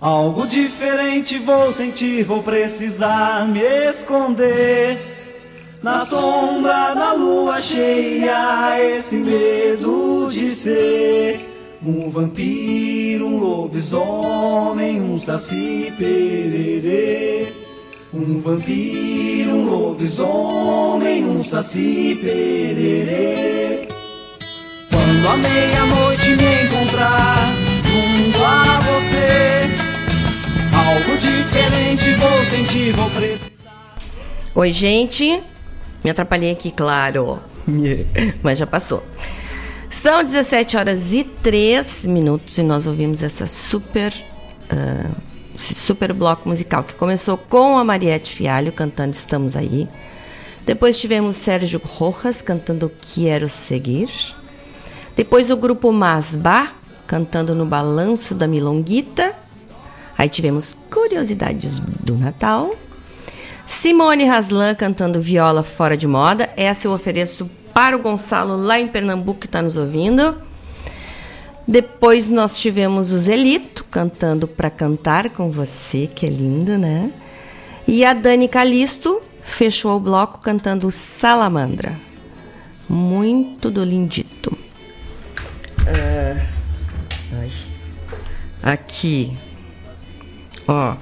Speaker 1: Algo diferente vou sentir, vou precisar me esconder. Na sombra da lua cheia, esse medo de ser um vampiro, um lobisomem, um saci pererê. Um vampiro, um lobisomem, um saci pererê. Quando a meia-noite me encontrar junto a você algo diferente vou sentir, vou precisar.
Speaker 2: Oi, gente. Me atrapalhei aqui, claro. [laughs] Mas já passou. São 17 horas e 3 minutos e nós ouvimos essa super. Uh, esse super bloco musical que começou com a Mariette Fialho cantando Estamos Aí. Depois tivemos Sérgio Rojas cantando Quero Seguir. Depois o grupo Masba cantando No Balanço da Milonguita. Aí tivemos Curiosidades do Natal. Simone Haslan cantando Viola Fora de Moda. Essa eu ofereço para o Gonçalo lá em Pernambuco que está nos ouvindo. Depois nós tivemos o Zelito cantando Pra Cantar com Você, que é lindo, né? E a Dani Calisto fechou o bloco cantando Salamandra. Muito do lindito. Uh, aqui Ó,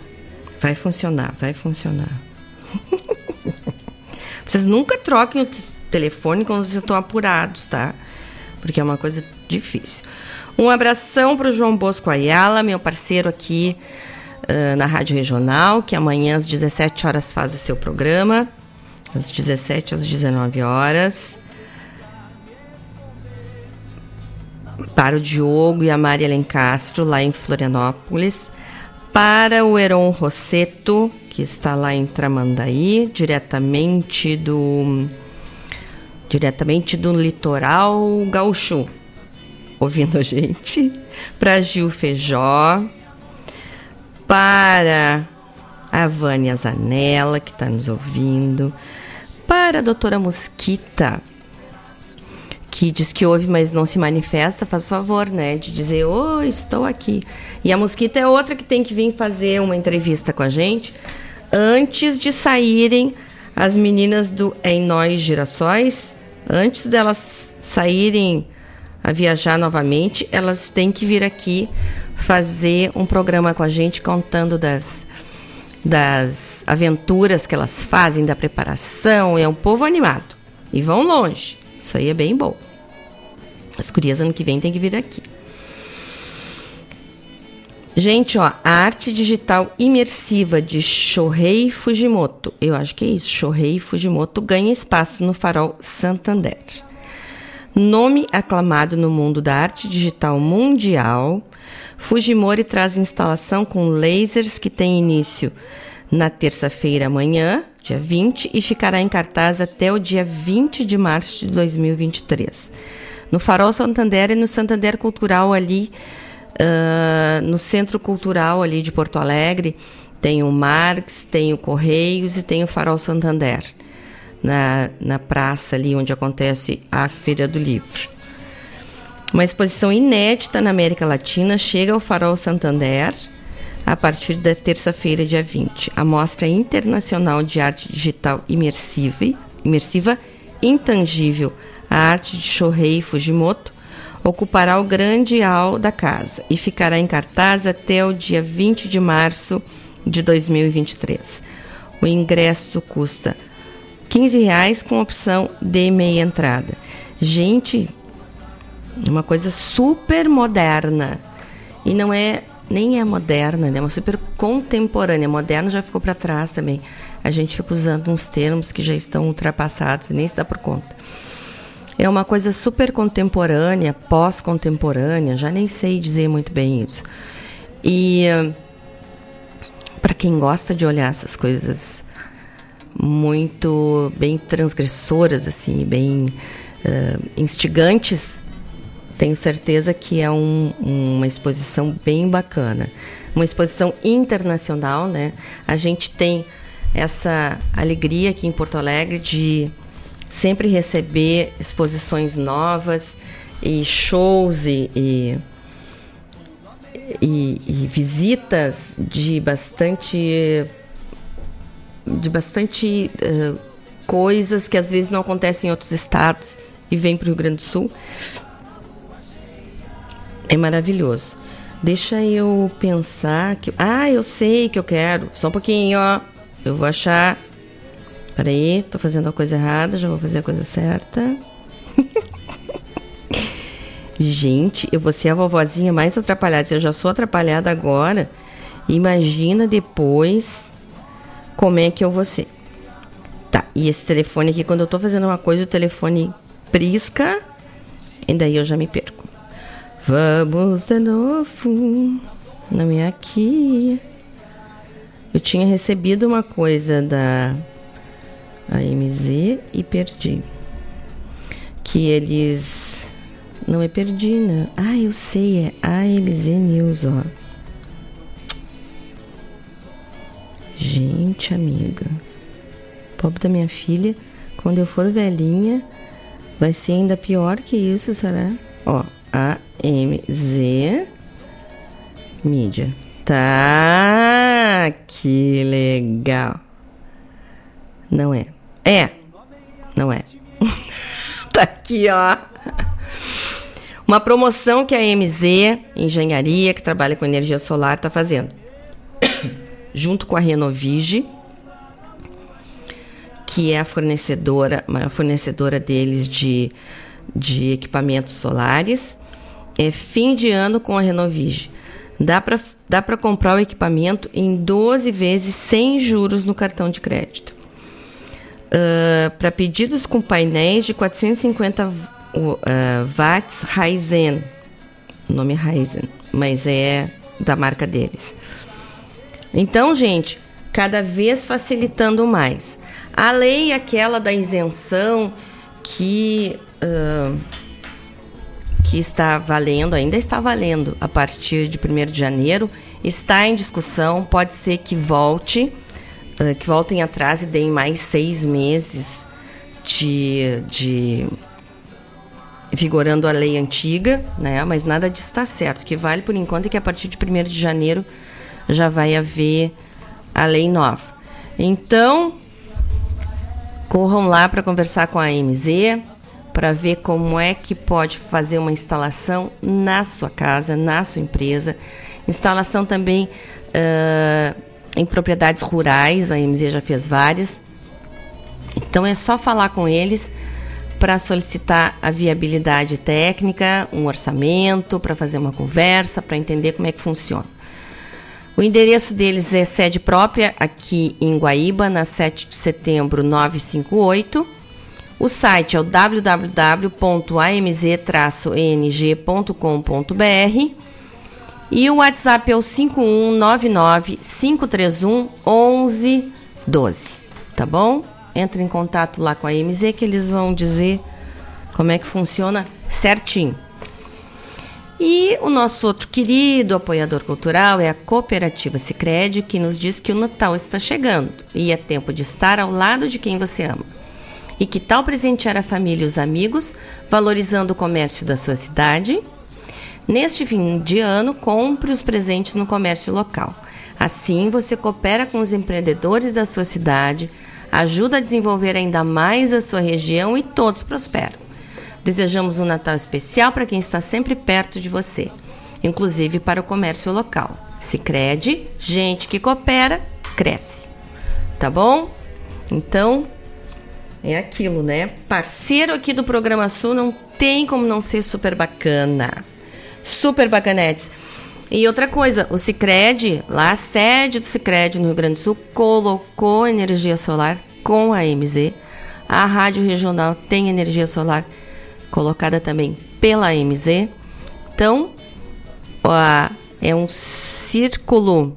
Speaker 2: vai funcionar, vai funcionar. [laughs] vocês nunca troquem o telefone quando vocês estão apurados, tá? Porque é uma coisa difícil. Um abração para o João Bosco Ayala, meu parceiro aqui uh, na Rádio Regional, que amanhã às 17 horas faz o seu programa, às 17 às 19 horas. Para o Diogo e a Maria Lencastro, lá em Florianópolis para o Heron Rosseto, que está lá em Tramandaí, diretamente do diretamente do litoral gaúcho, ouvindo a gente, para Gil Feijó, para a Vânia Zanella, que está nos ouvindo, para a doutora Mosquita, que diz que ouve, mas não se manifesta, faz favor, né, de dizer, oh, estou aqui. E a Mosquita é outra que tem que vir fazer uma entrevista com a gente antes de saírem as meninas do Em Nós Girassóis, antes delas saírem a viajar novamente, elas têm que vir aqui fazer um programa com a gente contando das das aventuras que elas fazem, da preparação, é um povo animado. E vão longe. Isso aí é bem bom. As curias ano que vem tem que vir aqui. Gente, ó, a arte digital imersiva de Shohei Fujimoto, eu acho que é isso, Shohei Fujimoto ganha espaço no Farol Santander. Nome aclamado no mundo da arte digital mundial, Fujimori traz instalação com lasers que tem início na terça-feira amanhã, dia 20, e ficará em cartaz até o dia 20 de março de 2023 no Farol Santander e no Santander Cultural ali, uh, no Centro Cultural ali de Porto Alegre, tem o Marx, tem o Correios e tem o Farol Santander, na, na praça ali onde acontece a Feira do Livro. Uma exposição inédita na América Latina chega ao Farol Santander a partir da terça-feira, dia 20. A Mostra Internacional de Arte Digital Imersiva, imersiva Intangível a arte de Shohei Fujimoto, ocupará o grande hall da casa e ficará em cartaz até o dia 20 de março de 2023. O ingresso custa 15 reais com opção de meia entrada. Gente, uma coisa super moderna. E não é nem é moderna, né? é uma super contemporânea. Moderna já ficou para trás também. A gente fica usando uns termos que já estão ultrapassados e nem se dá por conta. É uma coisa super contemporânea, pós-contemporânea, já nem sei dizer muito bem isso. E para quem gosta de olhar essas coisas muito bem transgressoras, assim, bem uh, instigantes, tenho certeza que é um, uma exposição bem bacana. Uma exposição internacional, né? A gente tem essa alegria aqui em Porto Alegre de sempre receber exposições novas e shows e, e, e, e visitas de bastante de bastante uh, coisas que às vezes não acontecem em outros estados e vem para o Rio Grande do Sul. É maravilhoso. Deixa eu pensar que. Ah, eu sei que eu quero. Só um pouquinho, ó. Eu vou achar. Peraí, tô fazendo a coisa errada, já vou fazer a coisa certa. Gente, eu vou ser a vovozinha mais atrapalhada. Se eu já sou atrapalhada agora, imagina depois como é que eu vou ser. Tá, e esse telefone aqui, quando eu tô fazendo uma coisa, o telefone brisca, e daí eu já me perco. Vamos de novo. Não é aqui. Eu tinha recebido uma coisa da AMZ e perdi. Que eles. Não é perdi, né? Ah, eu sei, é AMZ News, ó. Gente, amiga. Pobre da minha filha, quando eu for velhinha, vai ser ainda pior que isso, será? Ó, AMZ Mídia. Tá, que legal. Não é. É. Não é. [laughs] tá aqui, ó. Uma promoção que a MZ Engenharia, que trabalha com energia solar, está fazendo. [coughs] Junto com a Renovige, que é a fornecedora, maior fornecedora deles de, de equipamentos solares. É fim de ano com a Renovige. Dá para dá comprar o equipamento em 12 vezes sem juros no cartão de crédito. Para pedidos com painéis de 450 uh, watts Ryzen, o nome é Ryzen, mas é da marca deles. Então, gente, cada vez facilitando mais. A lei aquela da isenção que uh, que está valendo, ainda está valendo a partir de 1 de janeiro, está em discussão, pode ser que volte, que voltem atrás e deem mais seis meses de, de vigorando a lei antiga, né? Mas nada disso está certo. O que vale por enquanto é que a partir de 1 de janeiro já vai haver a lei nova. Então, corram lá para conversar com a MZ, para ver como é que pode fazer uma instalação na sua casa, na sua empresa. Instalação também uh, em propriedades rurais, a MZ já fez várias. Então é só falar com eles para solicitar a viabilidade técnica, um orçamento, para fazer uma conversa, para entender como é que funciona. O endereço deles é sede própria aqui em Guaíba, na 7 de setembro 958 o site é o www.amz-eng.com.br e o WhatsApp é o 5199 531 1112, tá bom? Entre em contato lá com a AMZ que eles vão dizer como é que funciona certinho. E o nosso outro querido apoiador cultural é a Cooperativa Sicredi, que nos diz que o Natal está chegando e é tempo de estar ao lado de quem você ama. E que tal presentear a família e os amigos, valorizando o comércio da sua cidade? Neste fim de ano, compre os presentes no comércio local. Assim, você coopera com os empreendedores da sua cidade, ajuda a desenvolver ainda mais a sua região e todos prosperam. Desejamos um Natal especial para quem está sempre perto de você, inclusive para o comércio local. Se crede, gente que coopera, cresce. Tá bom? Então, é aquilo, né? Parceiro aqui do Programa Sul não tem como não ser super bacana. Super bacanetes. E outra coisa, o Cicred, lá a sede do Cicred no Rio Grande do Sul, colocou energia solar com a MZ. A Rádio Regional tem energia solar colocada também pela MZ. Então, é um círculo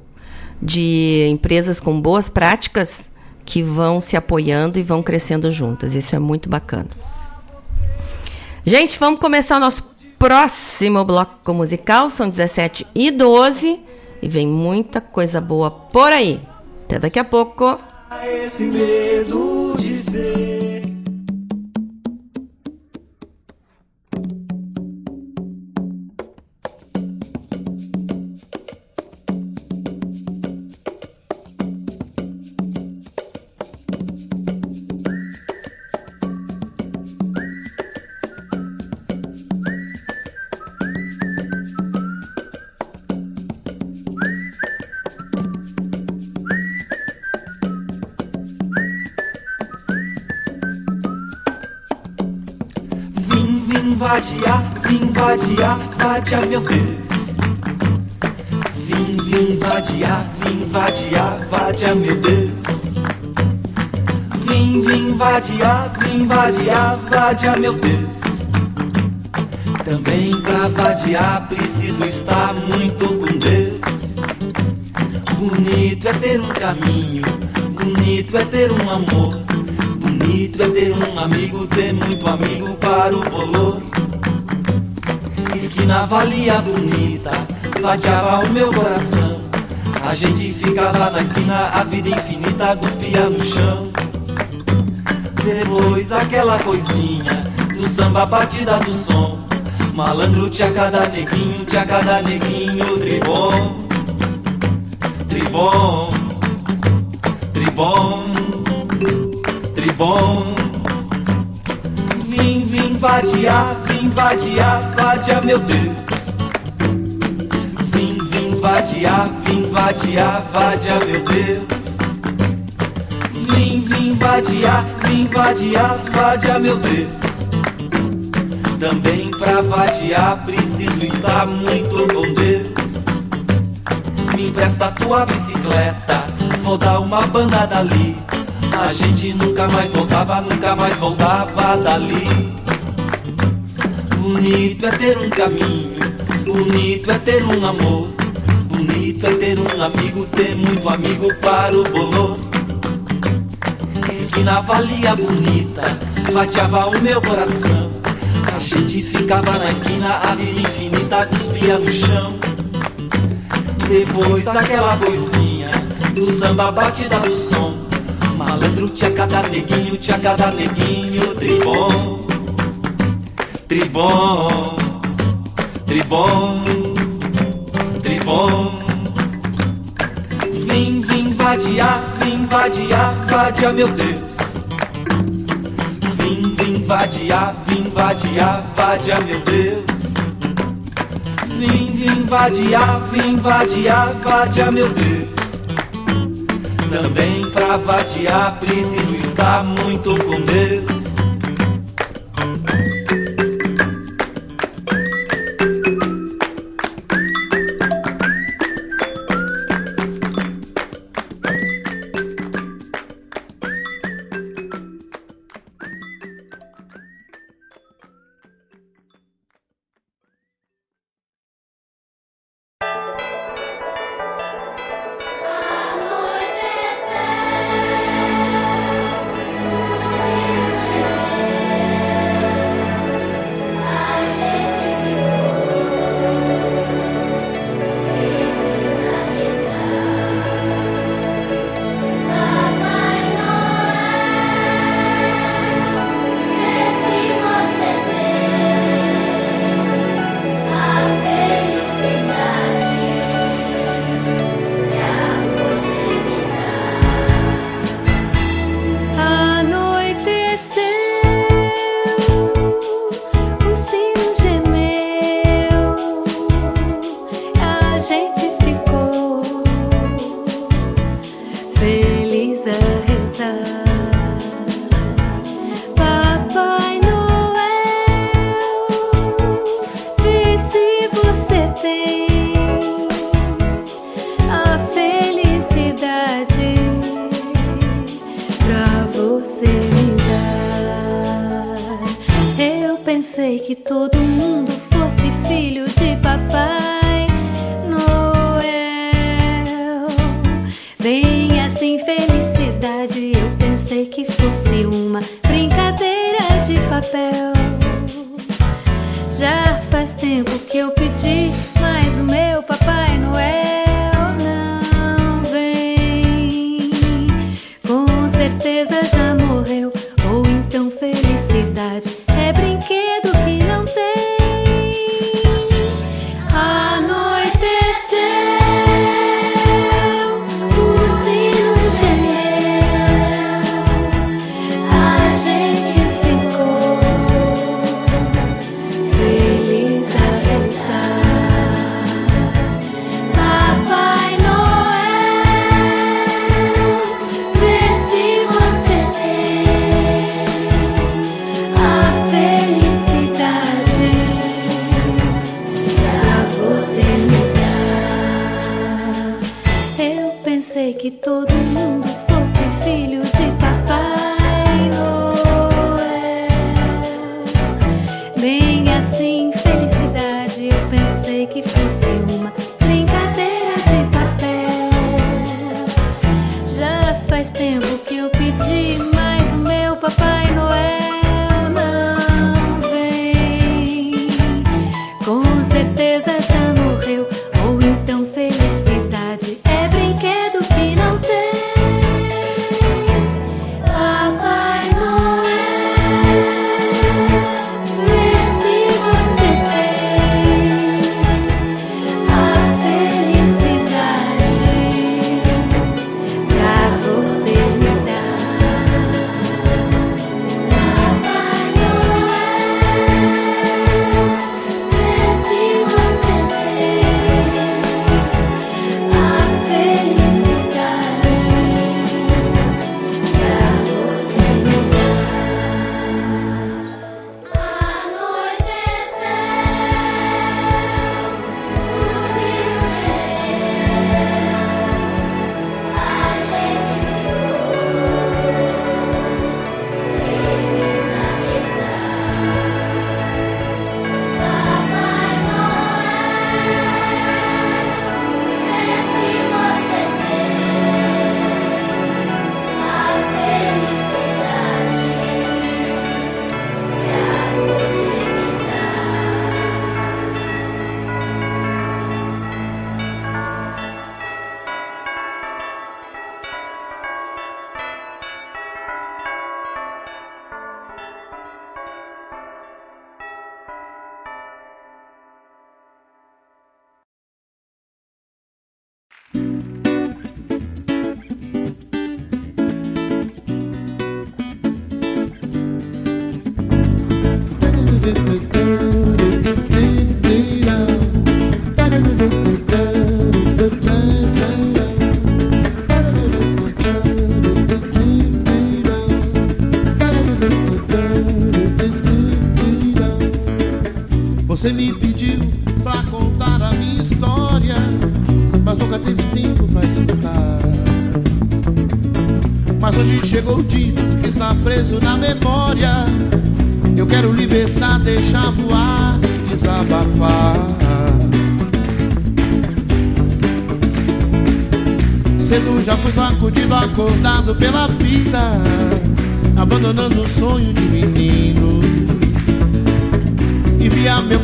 Speaker 2: de empresas com boas práticas que vão se apoiando e vão crescendo juntas. Isso é muito bacana. Gente, vamos começar o nosso próximo bloco musical. São 17 e 12 e vem muita coisa boa por aí. Até daqui a pouco.
Speaker 19: Esse medo de ser vadiar, vim vadiar, vadia meu Deus. Vim, vim vadiar, vim vadiar, vadia meu Deus. Vim, vim vadiar, vim vadiar, vadia meu Deus. Também pra vadiar preciso estar muito com Deus. Bonito é ter um caminho, bonito é ter um amor. Bonito é ter um amigo, ter muito amigo para o bolor esquina valia bonita, vadiava o meu coração. A gente ficava na esquina, a vida infinita cuspia no chão. Depois aquela coisinha do samba batida do som. Malandro tinha cada neguinho, tinha cada neguinho, tribom, tribom, tribom, tribom. Vim, vim vadiar, vim vadiar, vadia meu Deus. Vim, vim vadiar, vim vadiar, vadia meu Deus. Vim, vim vadiar, vim vadiar, vadia meu Deus. Também pra vadiar preciso estar muito com Deus. Me empresta tua bicicleta, vou dar uma banda dali. A gente nunca mais voltava, nunca mais voltava dali. Bonito é ter um caminho, bonito é ter um amor, bonito é ter um amigo, ter muito amigo para o bolor. Esquina valia bonita, fatiava o meu coração. A gente ficava na esquina, a vida infinita cuspia no chão. Depois aquela coisinha do samba batida do som. Malandro tinha cada neguinho, tinha cada neguinho, tribom, tribom, tribom, tribom. Vim, vim vadiar, vim vadiar, vadia meu Deus. Vim, vim vadiar, vim vadiar, vadia meu Deus. Vim, vim vadiar, vim vadiar, vadia meu Deus. Também pra vadiar preciso estar muito com Deus.
Speaker 20: que todo mundo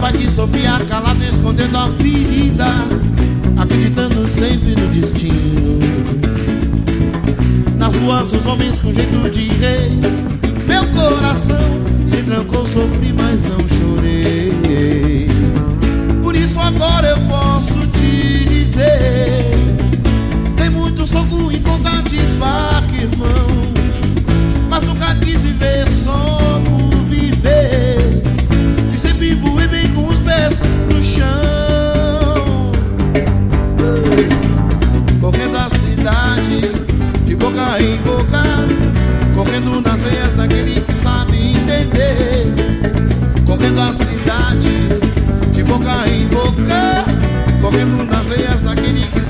Speaker 20: pai que sofria calado, escondendo a ferida, acreditando sempre no destino. Nas ruas, os homens com jeito de rei. Meu coração se trancou, sofri, mas não chorei. Por isso agora eu posso te dizer: tem muito soco em ponta de faca, irmão. chão. Correndo a cidade, de boca em boca, correndo nas veias daquele que sabe entender. Correndo a cidade, de boca em boca, correndo nas veias daquele que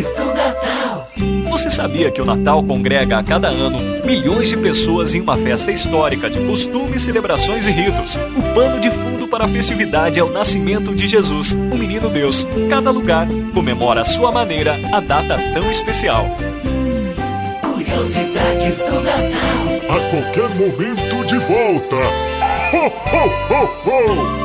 Speaker 8: do Natal.
Speaker 7: Você sabia que o Natal congrega a cada ano milhões de pessoas em uma festa histórica de costumes, celebrações e ritos? O pano de fundo para a festividade é o nascimento de Jesus, o menino Deus. Cada lugar comemora à sua maneira a data tão especial.
Speaker 8: Curiosidades do Natal.
Speaker 1: A qualquer momento de volta. Ho, ho, ho, ho!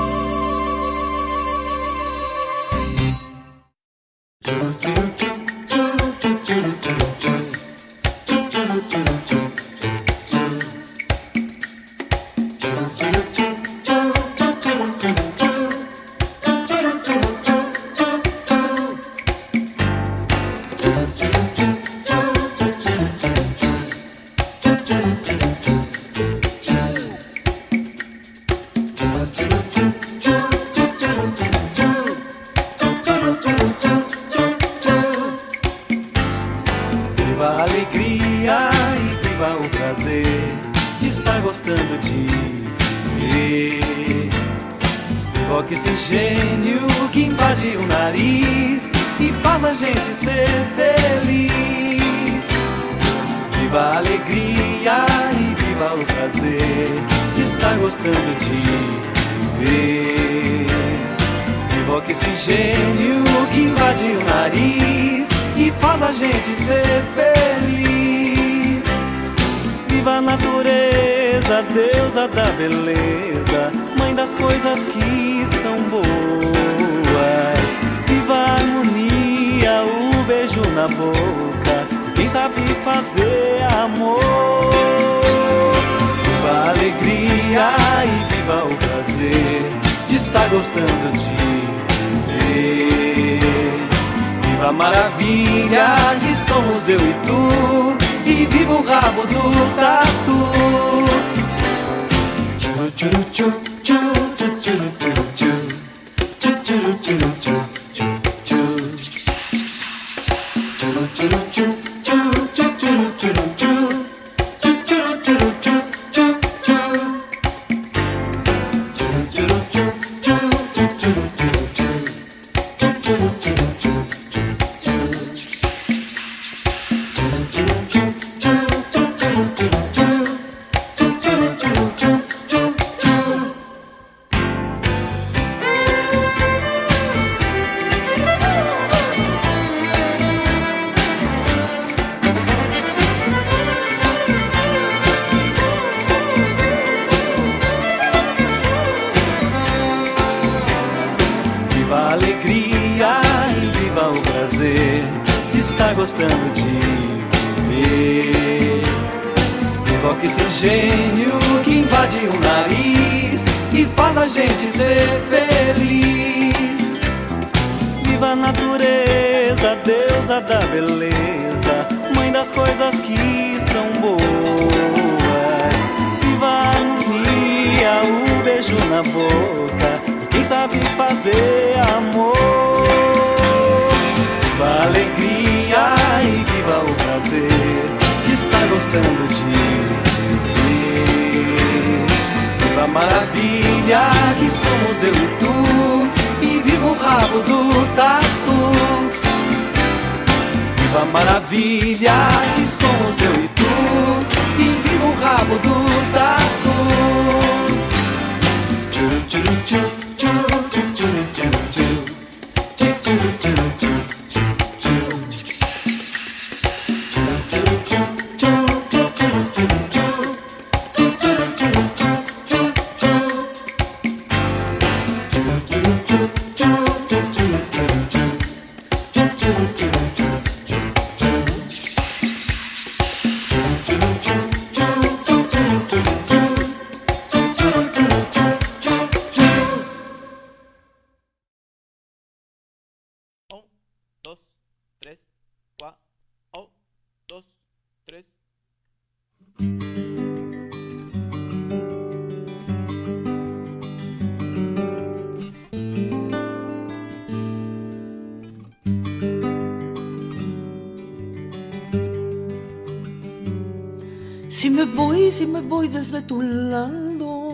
Speaker 21: Voy, desde tu lado.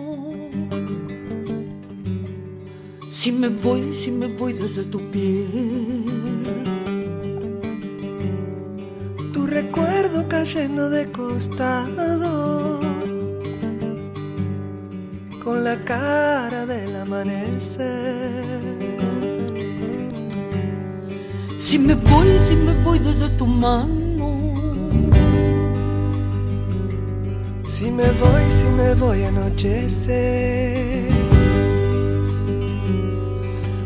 Speaker 21: Si me voy, si me voy desde tu piel.
Speaker 22: Tu recuerdo cayendo de costado. Con la cara del amanecer.
Speaker 21: Si me voy, si me voy desde tu mano.
Speaker 22: Me voy, si me voy a anochecer.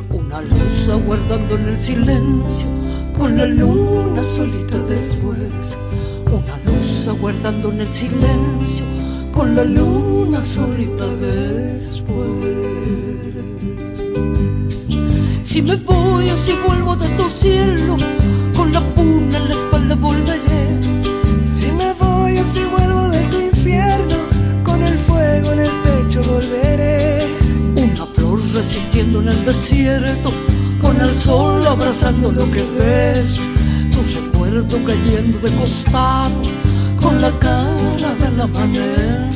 Speaker 21: Una luz aguardando en el silencio, con la luna solita después. Una luz aguardando en el silencio, con la luna solita después. Si me voy o si vuelvo de tu cielo, con la puna en la espalda volveré.
Speaker 22: Si me voy o si vuelvo en el
Speaker 21: desierto, con el sol abrazando lo que ves. Tu recuerdo cayendo de costado, con la cara del amanecer.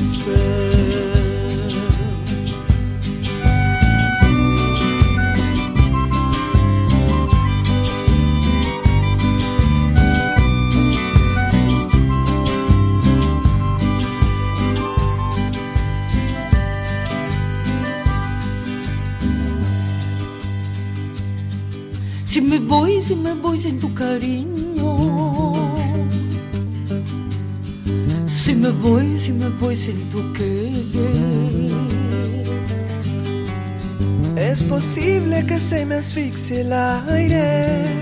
Speaker 21: Tu cariño. Si me voy, si me voy sin tu querer.
Speaker 22: Es posible que se me asfixie el aire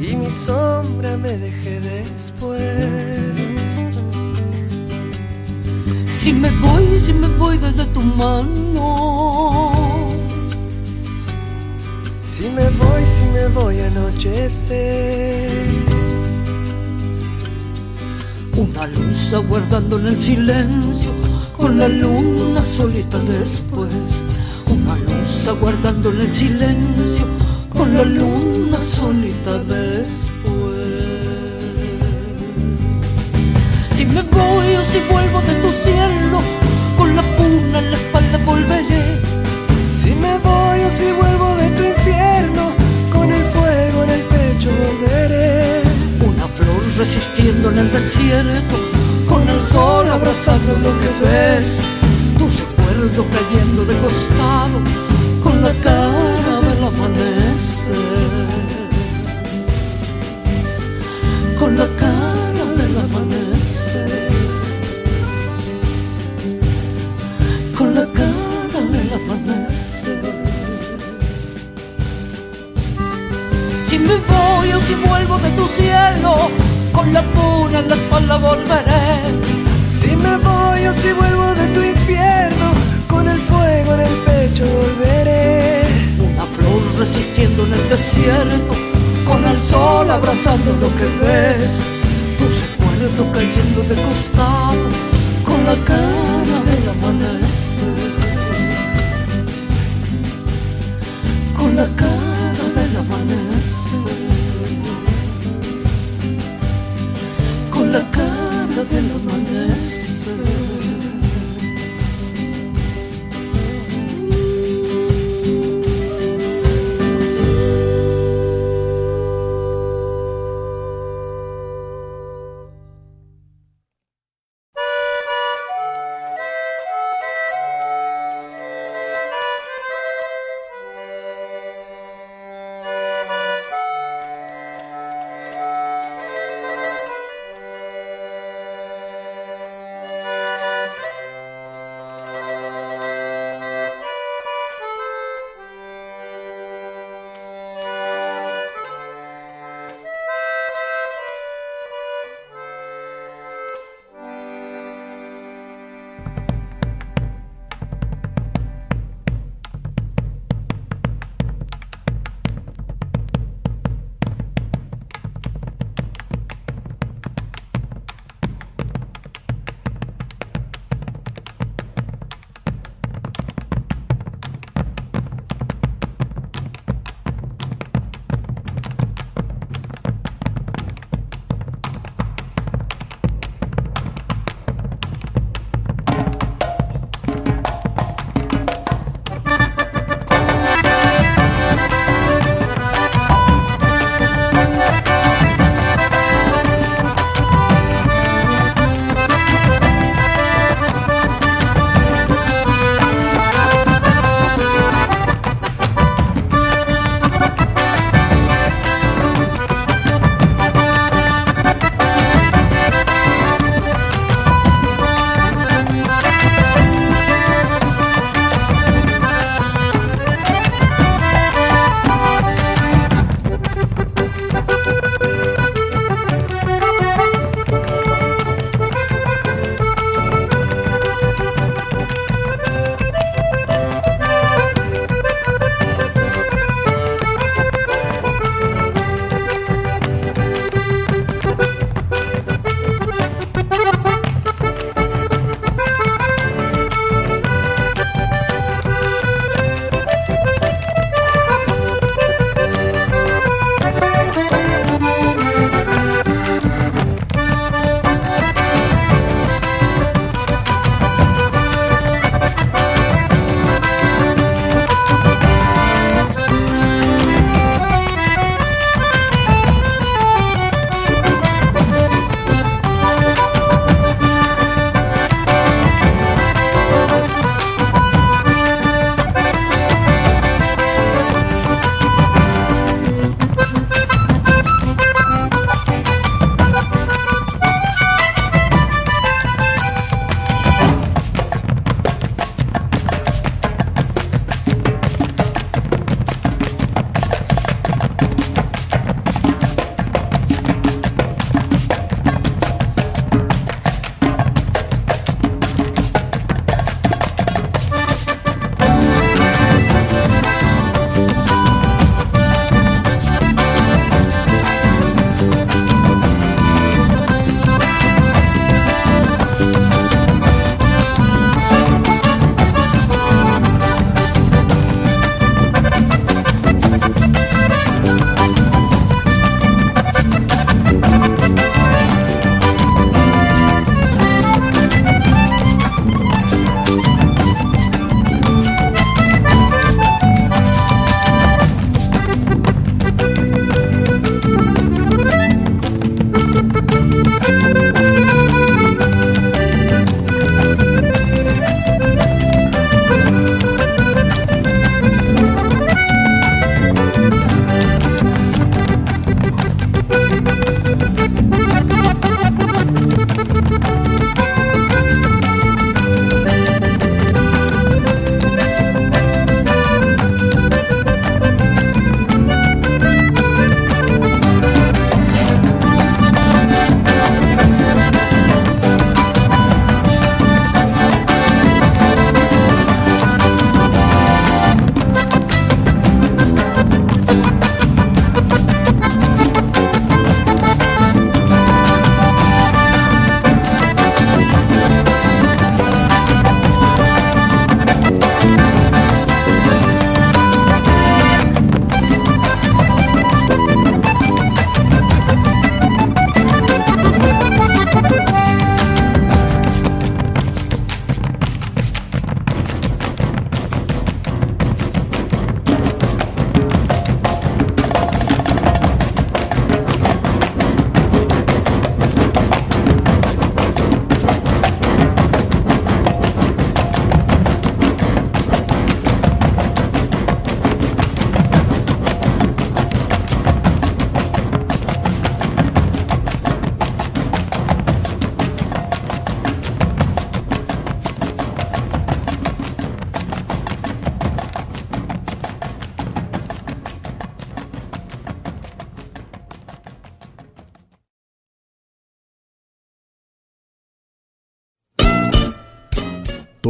Speaker 22: y mi sombra me deje después.
Speaker 21: Si me voy, si me voy desde tu mano.
Speaker 22: Voy a anochecer.
Speaker 21: Una luz aguardando en el silencio, con la luna solita después. Una luz aguardando en el silencio, con la luna solita después. Si me voy o si vuelvo de tu cielo, con la puna en la espalda volveré.
Speaker 22: Si me voy o si vuelvo de tu infierno, volveré.
Speaker 21: Una flor resistiendo en el desierto, con el sol abrazando lo que ves. Tu recuerdo cayendo de costado, con la cara del amanecer. Con la cara del amanecer. Con la cara del amanecer. Vuelvo de tu cielo, con la luna en la espalda volveré.
Speaker 22: Si me voy o si vuelvo de tu infierno, con el fuego en el pecho volveré.
Speaker 21: Una flor resistiendo en el desierto, con el sol abrazando lo que ves. Tu recuerdo cayendo de costado, con la cara del amanecer. Con la cara del amanecer. La cara del amanecer.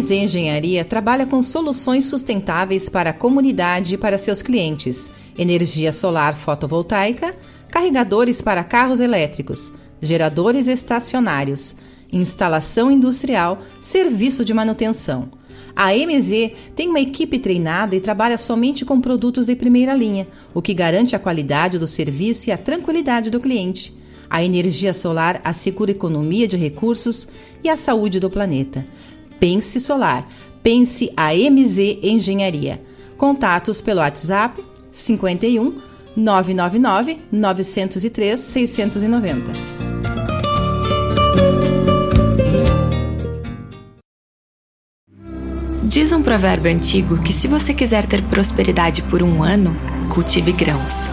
Speaker 11: MZ Engenharia trabalha com soluções sustentáveis para a comunidade e para seus clientes: energia solar fotovoltaica, carregadores para carros elétricos, geradores estacionários, instalação industrial, serviço de manutenção. A MZ tem uma equipe treinada e trabalha somente com produtos de primeira linha, o que garante a qualidade do serviço e a tranquilidade do cliente. A energia solar assegura economia de recursos e a saúde do planeta. Pense Solar. Pense a MZ Engenharia. Contatos pelo WhatsApp 51 999 903 690.
Speaker 23: Diz um provérbio antigo que se você quiser ter prosperidade por um ano, cultive grãos.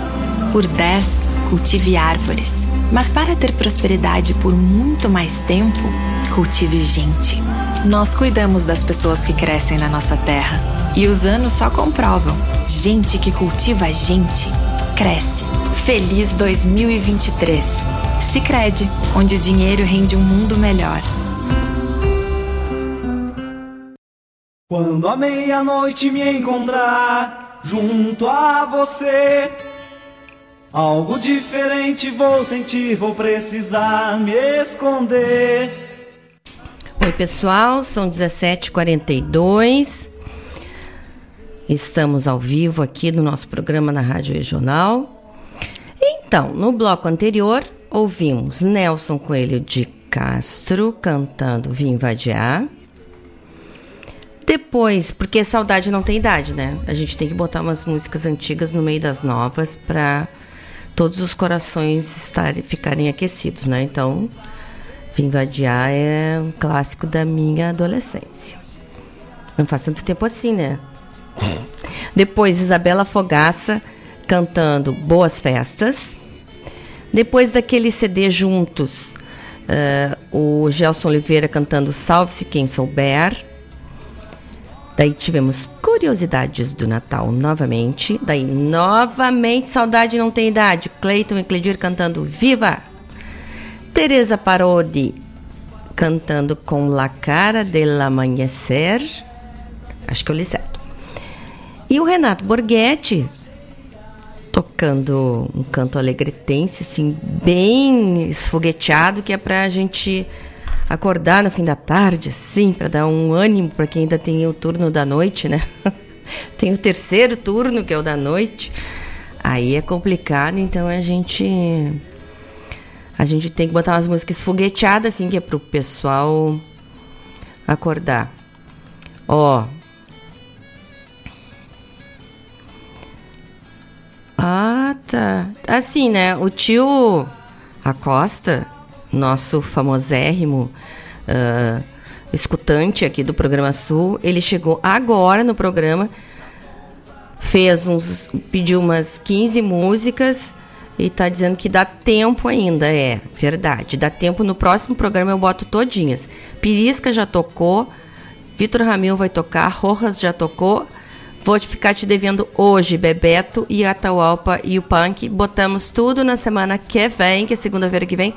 Speaker 23: Por dez, cultive árvores. Mas para ter prosperidade por muito mais tempo, cultive gente. Nós cuidamos das pessoas que crescem na nossa terra. E os anos só comprovam. Gente que cultiva gente, cresce. Feliz 2023. Sicredi, onde o dinheiro rende um mundo melhor.
Speaker 1: Quando a meia-noite me encontrar junto a você, algo diferente vou sentir, vou precisar me esconder.
Speaker 2: Oi, pessoal, são 17h42. Estamos ao vivo aqui no nosso programa na Rádio Regional. Então, no bloco anterior, ouvimos Nelson Coelho de Castro cantando Vim Vadiar. Depois, porque saudade não tem idade, né? A gente tem que botar umas músicas antigas no meio das novas para todos os corações estarem, ficarem aquecidos, né? Então, Vim Vadiar é um clássico da minha adolescência. Não faz tanto tempo assim, né? Depois, Isabela Fogaça cantando Boas Festas. Depois daquele CD juntos, uh, o Gelson Oliveira cantando Salve-se Quem Souber. Daí tivemos Curiosidades do Natal novamente. Daí, novamente, Saudade Não Tem Idade. Cleiton e Cledir cantando Viva! Teresa Parodi cantando com La Cara del Amanhecer. Acho que eu li certo. E o Renato Borghetti tocando um canto alegretense, assim, bem esfogueteado, que é pra gente acordar no fim da tarde, assim, para dar um ânimo para quem ainda tem o turno da noite, né? [laughs] tem o terceiro turno, que é o da noite. Aí é complicado, então a gente a gente tem que botar umas músicas fogueteadas, assim, que é pro pessoal acordar. Ó. Ah, tá. Assim, né? O tio Acosta, nosso famosérrimo uh, escutante aqui do programa Sul, ele chegou agora no programa, fez uns. pediu umas 15 músicas e tá dizendo que dá tempo ainda, é verdade. Dá tempo no próximo programa eu boto todinhas. Pirisca já tocou, Vitor Ramil vai tocar, Rojas já tocou. Vou ficar te devendo hoje, Bebeto e Atahualpa e o Punk. Botamos tudo na semana que vem, que é segunda-feira que vem.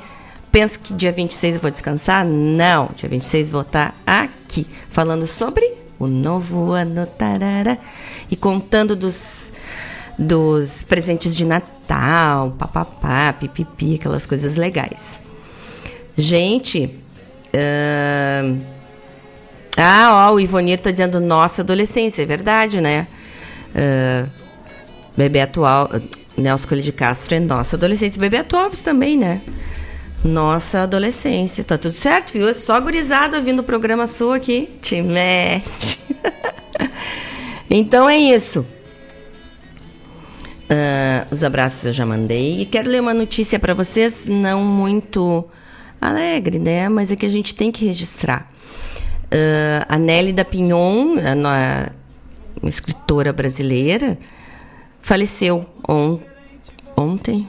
Speaker 2: Pensa que dia 26 eu vou descansar? Não, dia 26 vou estar aqui falando sobre o novo ano tarara e contando dos dos presentes de Natal, papapá, pipipi, aquelas coisas legais. Gente, uh... ah, ó, o Ivonir tá dizendo nossa adolescência, é verdade, né? Uh... Bebeto Alves, Nelson Coelho de Castro é nossa adolescência. Bebeto Alves também, né? Nossa adolescência. Tá tudo certo, viu? É só gurizada ouvindo o programa sua aqui. Te mete. [laughs] então é isso. Uh, os abraços eu já mandei. E quero ler uma notícia para vocês, não muito alegre, né? Mas é que a gente tem que registrar. Uh, a Nelly da Pinhon, a, uma escritora brasileira, faleceu on, ontem.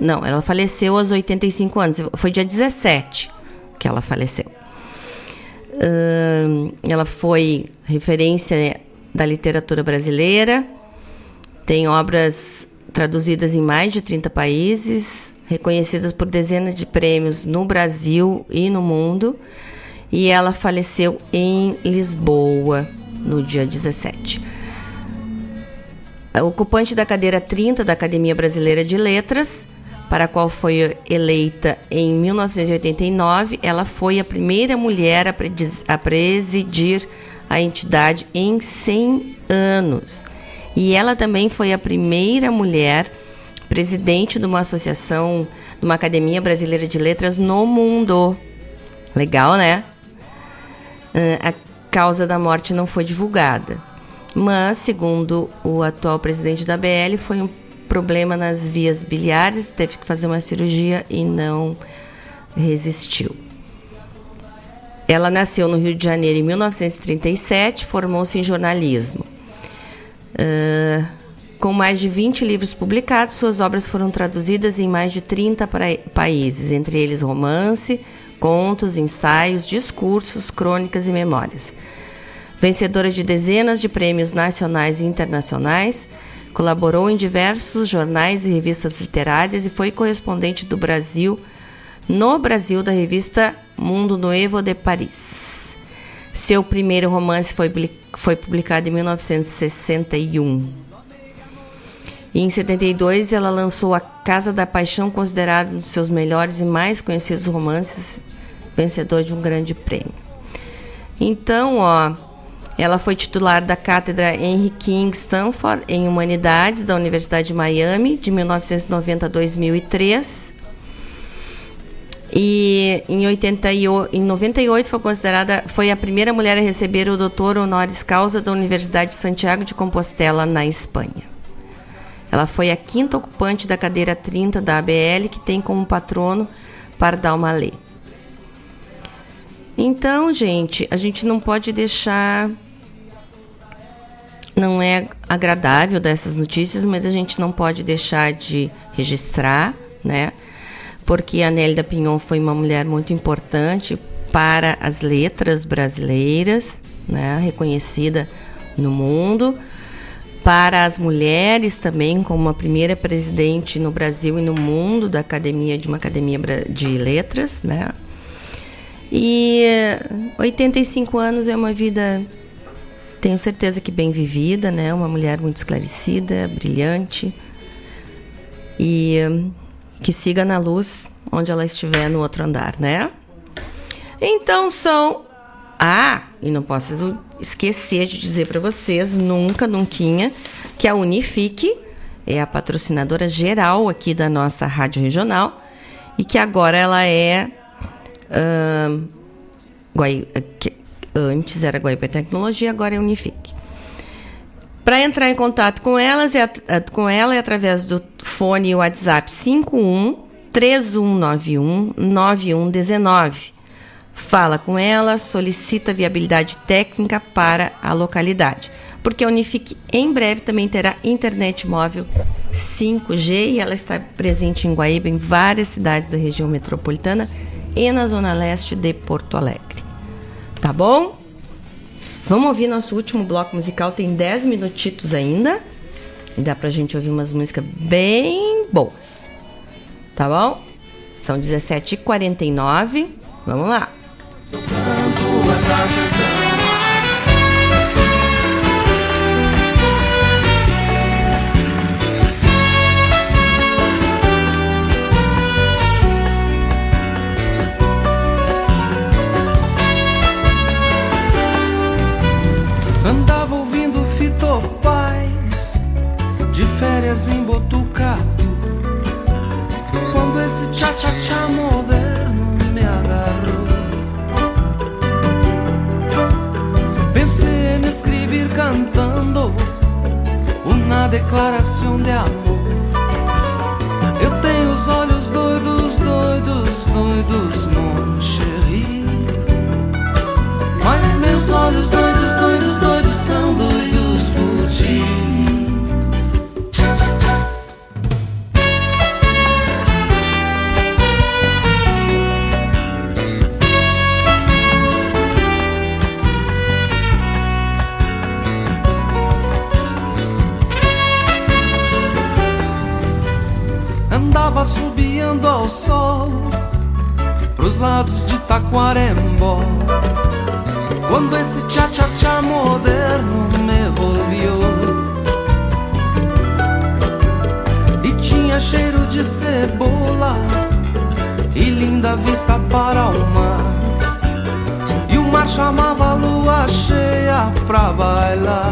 Speaker 2: Não, ela faleceu aos 85 anos. Foi dia 17 que ela faleceu. Uh, ela foi referência da literatura brasileira tem obras traduzidas em mais de 30 países, reconhecidas por dezenas de prêmios no Brasil e no mundo. E ela faleceu em Lisboa no dia 17. Ocupante da cadeira 30 da Academia Brasileira de Letras, para a qual foi eleita em 1989, ela foi a primeira mulher a presidir a entidade em 100 anos. E ela também foi a primeira mulher presidente de uma associação, de uma academia brasileira de letras no mundo. Legal, né? Ah, a causa da morte não foi divulgada, mas, segundo o atual presidente da BL, foi um problema nas vias biliares, teve que fazer uma cirurgia e não resistiu. Ela nasceu no Rio de Janeiro em 1937, formou-se em jornalismo. Uh, com mais de 20 livros publicados, suas obras foram traduzidas em mais de 30 países, entre eles romance, contos, ensaios, discursos, crônicas e memórias. Vencedora de dezenas de prêmios nacionais e internacionais, colaborou em diversos jornais e revistas literárias e foi correspondente do Brasil no Brasil da revista Mundo Novo de Paris. Seu primeiro romance foi foi publicada em 1961. E em 72 ela lançou A Casa da Paixão, considerado um dos seus melhores e mais conhecidos romances, vencedor de um grande prêmio. Então, ó, ela foi titular da cátedra Henry King Stanford em Humanidades da Universidade de Miami de 1990 a 2003 e em, 88, em 98 foi considerada foi a primeira mulher a receber o doutor honoris causa da Universidade de Santiago de Compostela na Espanha. Ela foi a quinta ocupante da cadeira 30 da ABL, que tem como patrono Pardal Malê. Então, gente, a gente não pode deixar não é agradável dessas notícias, mas a gente não pode deixar de registrar, né? Porque a Nélida Pinhon foi uma mulher muito importante para as letras brasileiras, né, reconhecida no mundo, para as mulheres também, como a primeira presidente no Brasil e no mundo da academia de uma academia de letras, né? E 85 anos é uma vida, tenho certeza que bem vivida, né? Uma mulher muito esclarecida, brilhante. E que siga na luz onde ela estiver no outro andar, né? Então são. Ah, e não posso esquecer de dizer para vocês, nunca, nunca, que a Unifique é a patrocinadora geral aqui da nossa rádio regional e que agora ela é. Guai, antes era Guaíba Tecnologia, agora é Unifique. Para entrar em contato com elas é, com ela é através do fone WhatsApp 51 3191 9119. Fala com ela, solicita viabilidade técnica para a localidade. Porque a Unifique em breve também terá internet móvel 5G e ela está presente em Guaíba, em várias cidades da região metropolitana e na zona leste de Porto Alegre. Tá bom? Vamos ouvir nosso último bloco musical, tem 10 minutitos ainda. E dá pra gente ouvir umas músicas bem boas. Tá bom? São 17h49. Vamos lá.
Speaker 24: Declaração de amor. Eu tenho os olhos doidos, doidos, doidos, mon chéri. Mas meus olhos doidos, Taquarembó. Quando esse tcha-tcha-tcha moderno me volviu E tinha cheiro de cebola E linda vista para o mar. E o mar chamava a lua cheia pra bailar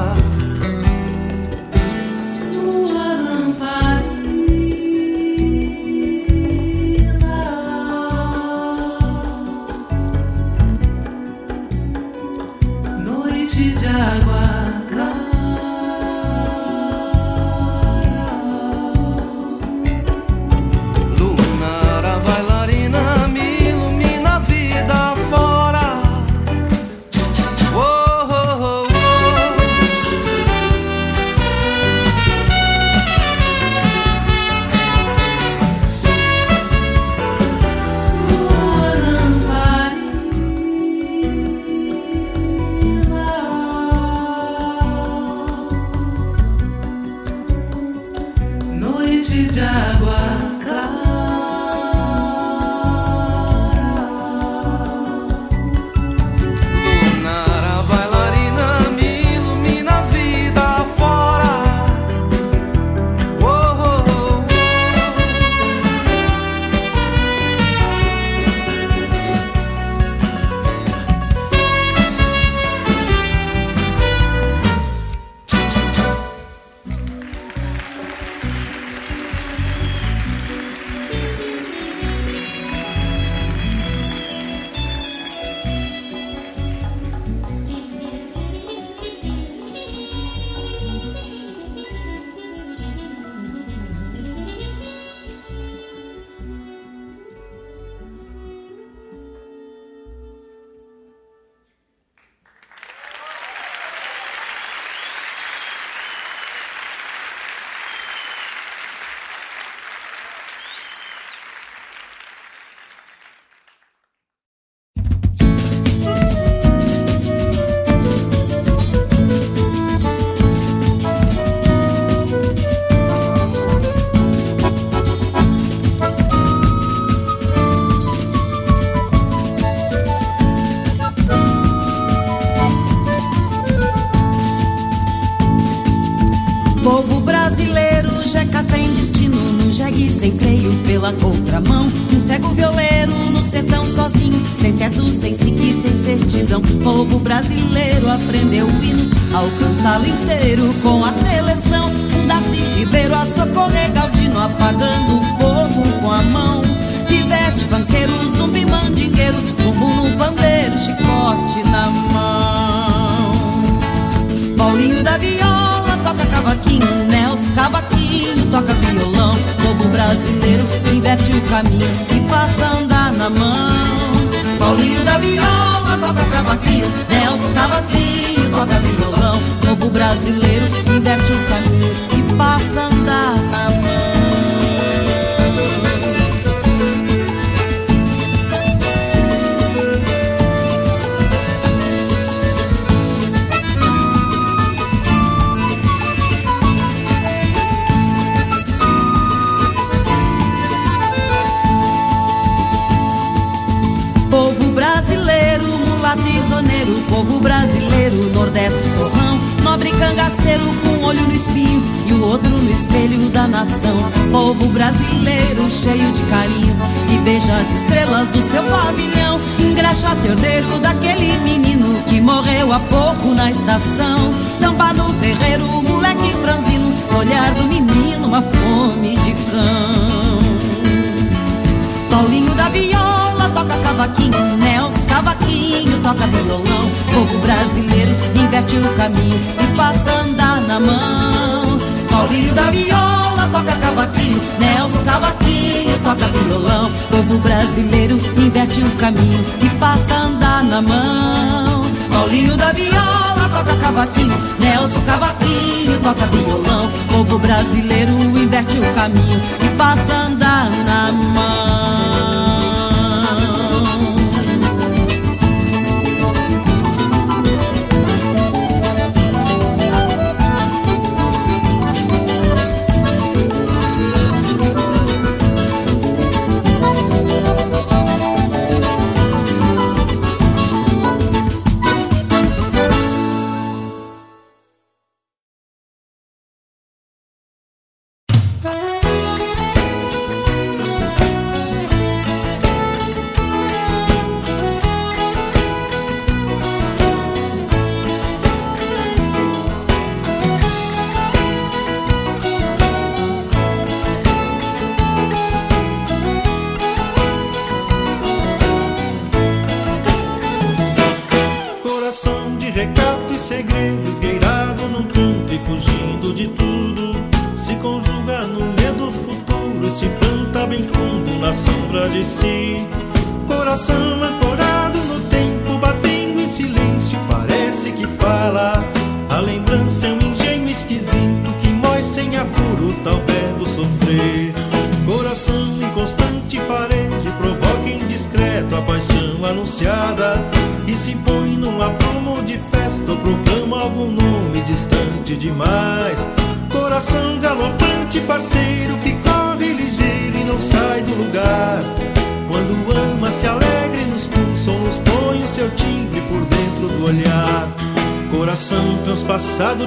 Speaker 25: da nação. Povo brasileiro cheio de carinho e beija as estrelas do seu pavilhão, engraxa terneiro daquele menino que morreu há pouco na estação. Samba no terreiro, moleque franzino, olhar do menino, uma fome de cão. Paulinho da viola toca cavaquinho, Nels cavaquinho toca violão. Povo brasileiro inverte o caminho e passa a andar na mão.
Speaker 24: Paulinho da viola toca cavaquinho, Nelson cavaquinho toca violão. Povo brasileiro inverte o caminho e passa a andar na mão. Paulinho da viola toca cavaquinho, Nelson cavaquinho toca violão. Povo brasileiro inverte o caminho e passa a andar na mão.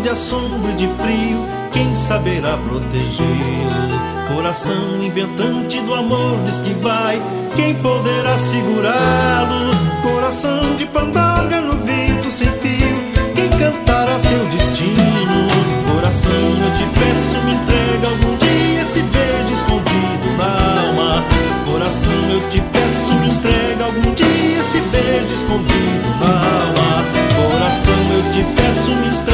Speaker 10: De assombro e de frio, quem saberá protegê-lo? Coração inventante do amor diz que vai, quem poderá segurá-lo? Coração de pandorga no vento sem fio, quem cantará seu destino? Coração, eu te peço, me entrega algum dia esse beijo escondido na alma. Coração, eu te peço, me entrega algum dia esse beijo escondido na alma. Coração, eu te peço, me entrega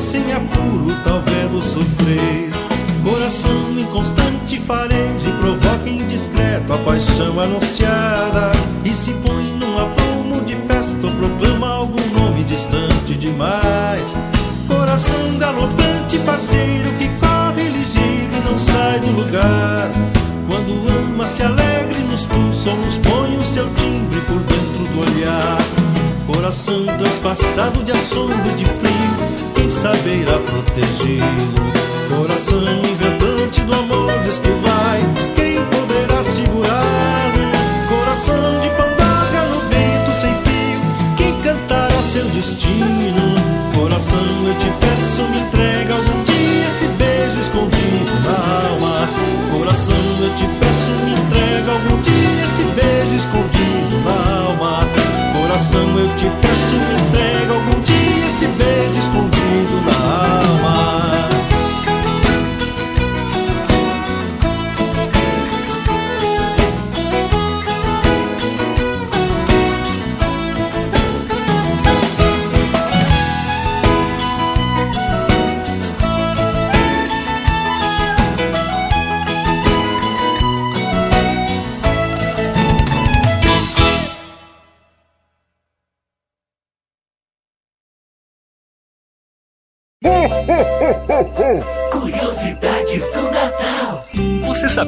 Speaker 10: sem apuro, tal vendo sofrer. Coração inconstante fareja e provoca indiscreto a paixão anunciada e se põe num aprumo de festa ou proclama algum nome distante demais. Coração galopante, parceiro que corre ligeiro e não sai do lugar. Quando ama, se alegre nos pulsos ou nos põe o seu timbre por dentro do olhar. Coração transpassado de assombro de frio, quem saberá protegê-lo? Coração inventante do amor diz que vai, quem poderá segurá-lo? Coração de pandaga no vento sem fio, quem cantará seu destino? Coração, eu te peço, me entrega algum dia esse beijo escondido na alma. Coração, eu te peço, me entrega algum dia esse beijo escondido na alma. Coração, eu te peço, me entrega algum dia esse beijo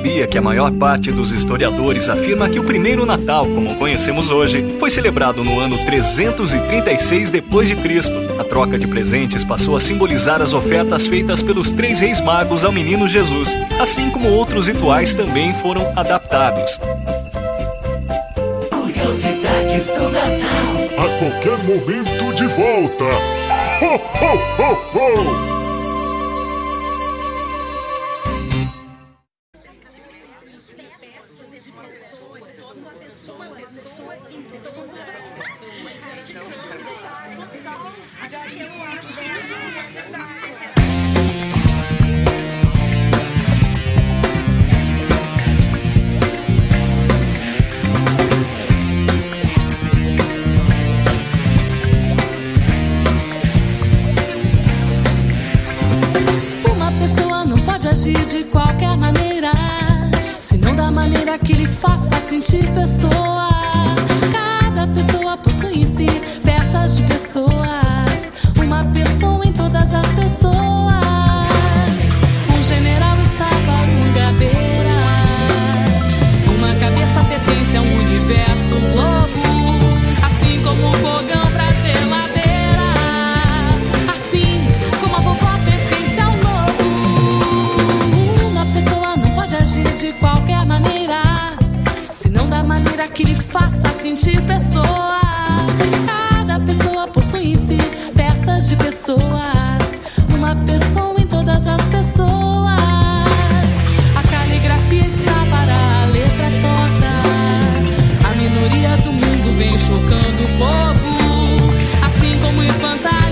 Speaker 7: sabia que a maior parte dos historiadores afirma que o primeiro Natal, como conhecemos hoje, foi celebrado no ano 336 depois de Cristo? A troca de presentes passou a simbolizar as ofertas feitas pelos três reis magos ao menino Jesus, assim como outros rituais também foram adaptados.
Speaker 8: Curiosidades do Natal.
Speaker 9: A qualquer momento de volta. Ho, ho, ho, ho!
Speaker 26: de pessoa. que lhe faça sentir pessoa. Cada pessoa possui em si peças de pessoas, uma pessoa em todas as pessoas. A caligrafia está para a letra torta. A minoria do mundo vem chocando o povo, assim
Speaker 27: como os
Speaker 9: fantasmas.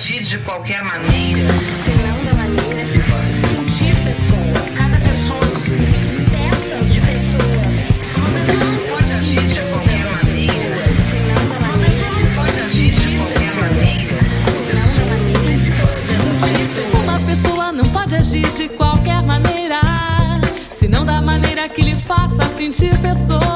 Speaker 28: agir de qualquer maneira, senão da maneira que faça sentir pessoas. Cada pessoa peças de pessoas. Uma pessoa de qualquer maneira, pode agir de qualquer maneira,
Speaker 9: senão não maneira, da maneira que lhe faça sentir pessoas.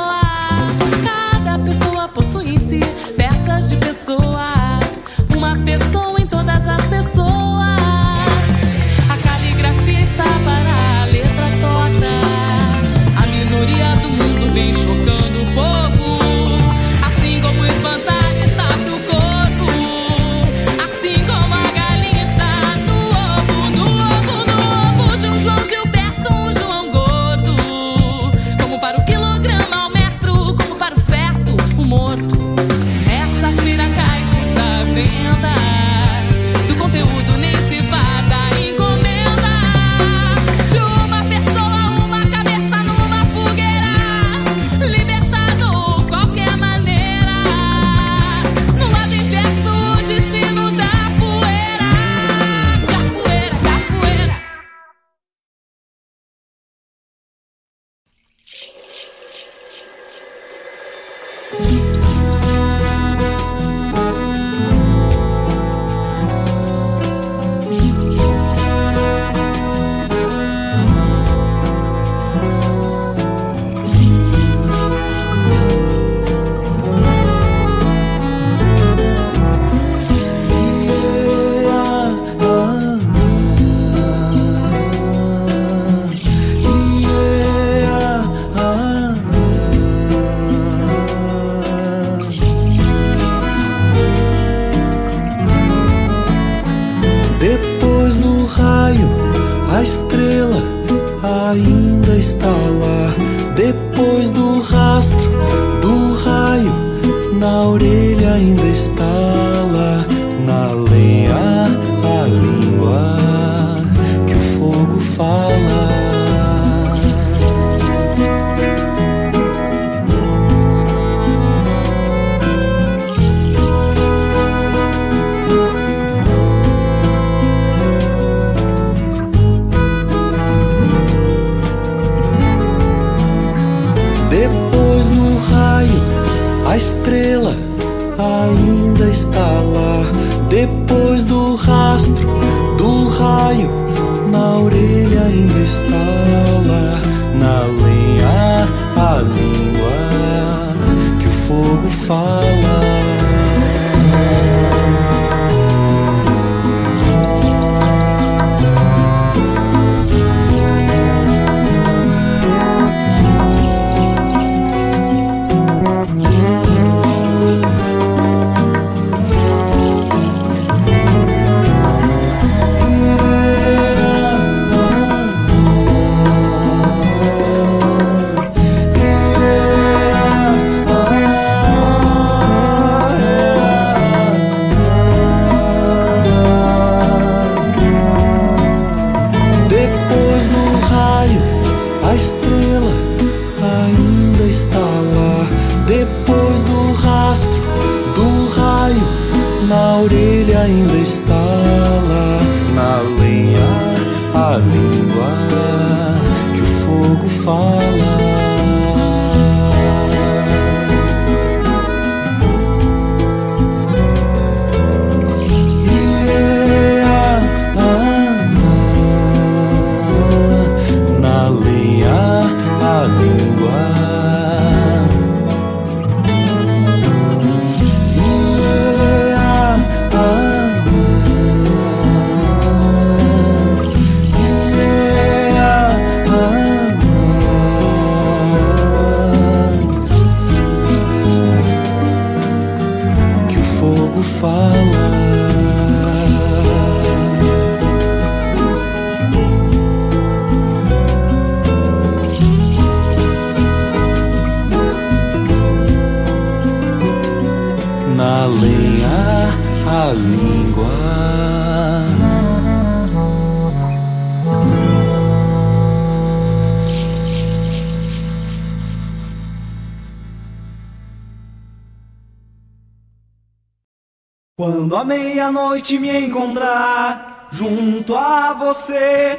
Speaker 27: Meia-noite me encontrar junto a você,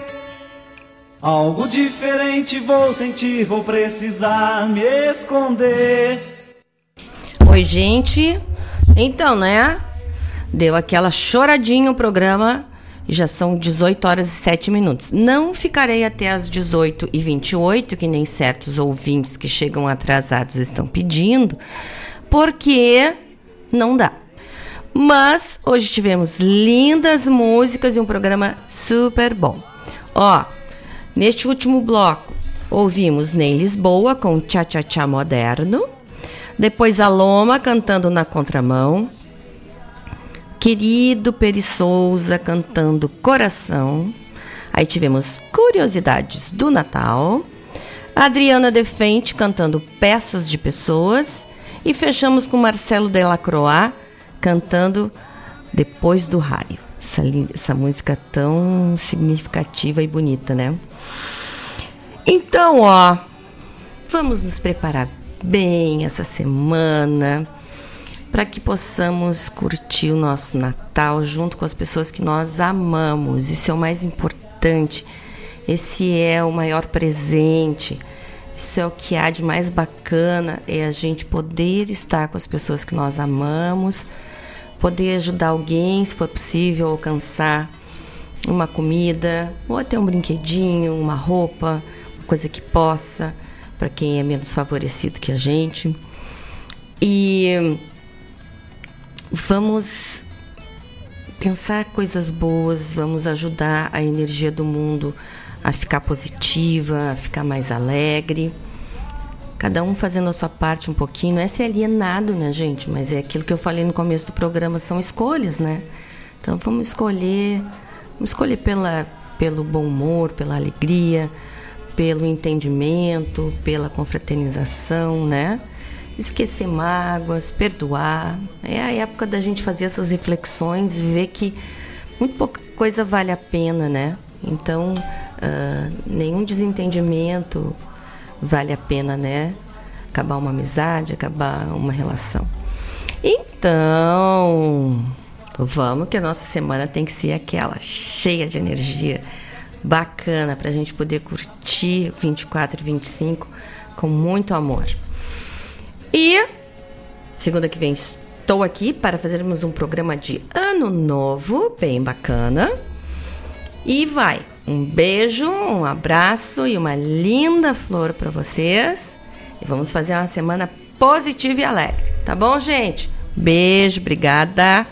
Speaker 27: algo diferente vou sentir, vou precisar me esconder.
Speaker 2: Oi, gente. Então, né? Deu aquela choradinha o programa já são 18 horas e 7 minutos. Não ficarei até as 18 e 28, que nem certos ouvintes que chegam atrasados estão pedindo, porque não dá. Mas hoje tivemos lindas músicas e um programa super bom. Ó, neste último bloco ouvimos Ney Lisboa com Tchá Tchá Tchá Moderno. Depois a Loma cantando na contramão. Querido Peri Souza cantando Coração. Aí tivemos Curiosidades do Natal. Adriana Defente cantando Peças de Pessoas. E fechamos com Marcelo Delacroix cantando Depois do Raio. Essa, essa música tão significativa e bonita, né? Então, ó, vamos nos preparar bem essa semana para que possamos curtir o nosso Natal junto com as pessoas que nós amamos. Isso é o mais importante. Esse é o maior presente. Isso é o que há de mais bacana, é a gente poder estar com as pessoas que nós amamos poder ajudar alguém, se for possível, alcançar uma comida, ou até um brinquedinho, uma roupa, uma coisa que possa, para quem é menos favorecido que a gente. E vamos pensar coisas boas, vamos ajudar a energia do mundo a ficar positiva, a ficar mais alegre cada um fazendo a sua parte um pouquinho. Não é ser alienado, né, gente? Mas é aquilo que eu falei no começo do programa, são escolhas, né? Então vamos escolher, vamos escolher pela, pelo bom humor, pela alegria, pelo entendimento, pela confraternização, né? Esquecer mágoas, perdoar. É a época da gente fazer essas reflexões e ver que muito pouca coisa vale a pena, né? Então, uh, nenhum desentendimento vale a pena, né? Acabar uma amizade, acabar uma relação. Então, vamos que a nossa semana tem que ser aquela cheia de energia, bacana para a gente poder curtir 24 e 25 com muito amor. E Segunda que vem estou aqui para fazermos um programa de ano novo, bem bacana. E vai. Um beijo, um abraço e uma linda flor para vocês. E vamos fazer uma semana positiva e alegre, tá bom, gente? Beijo, obrigada.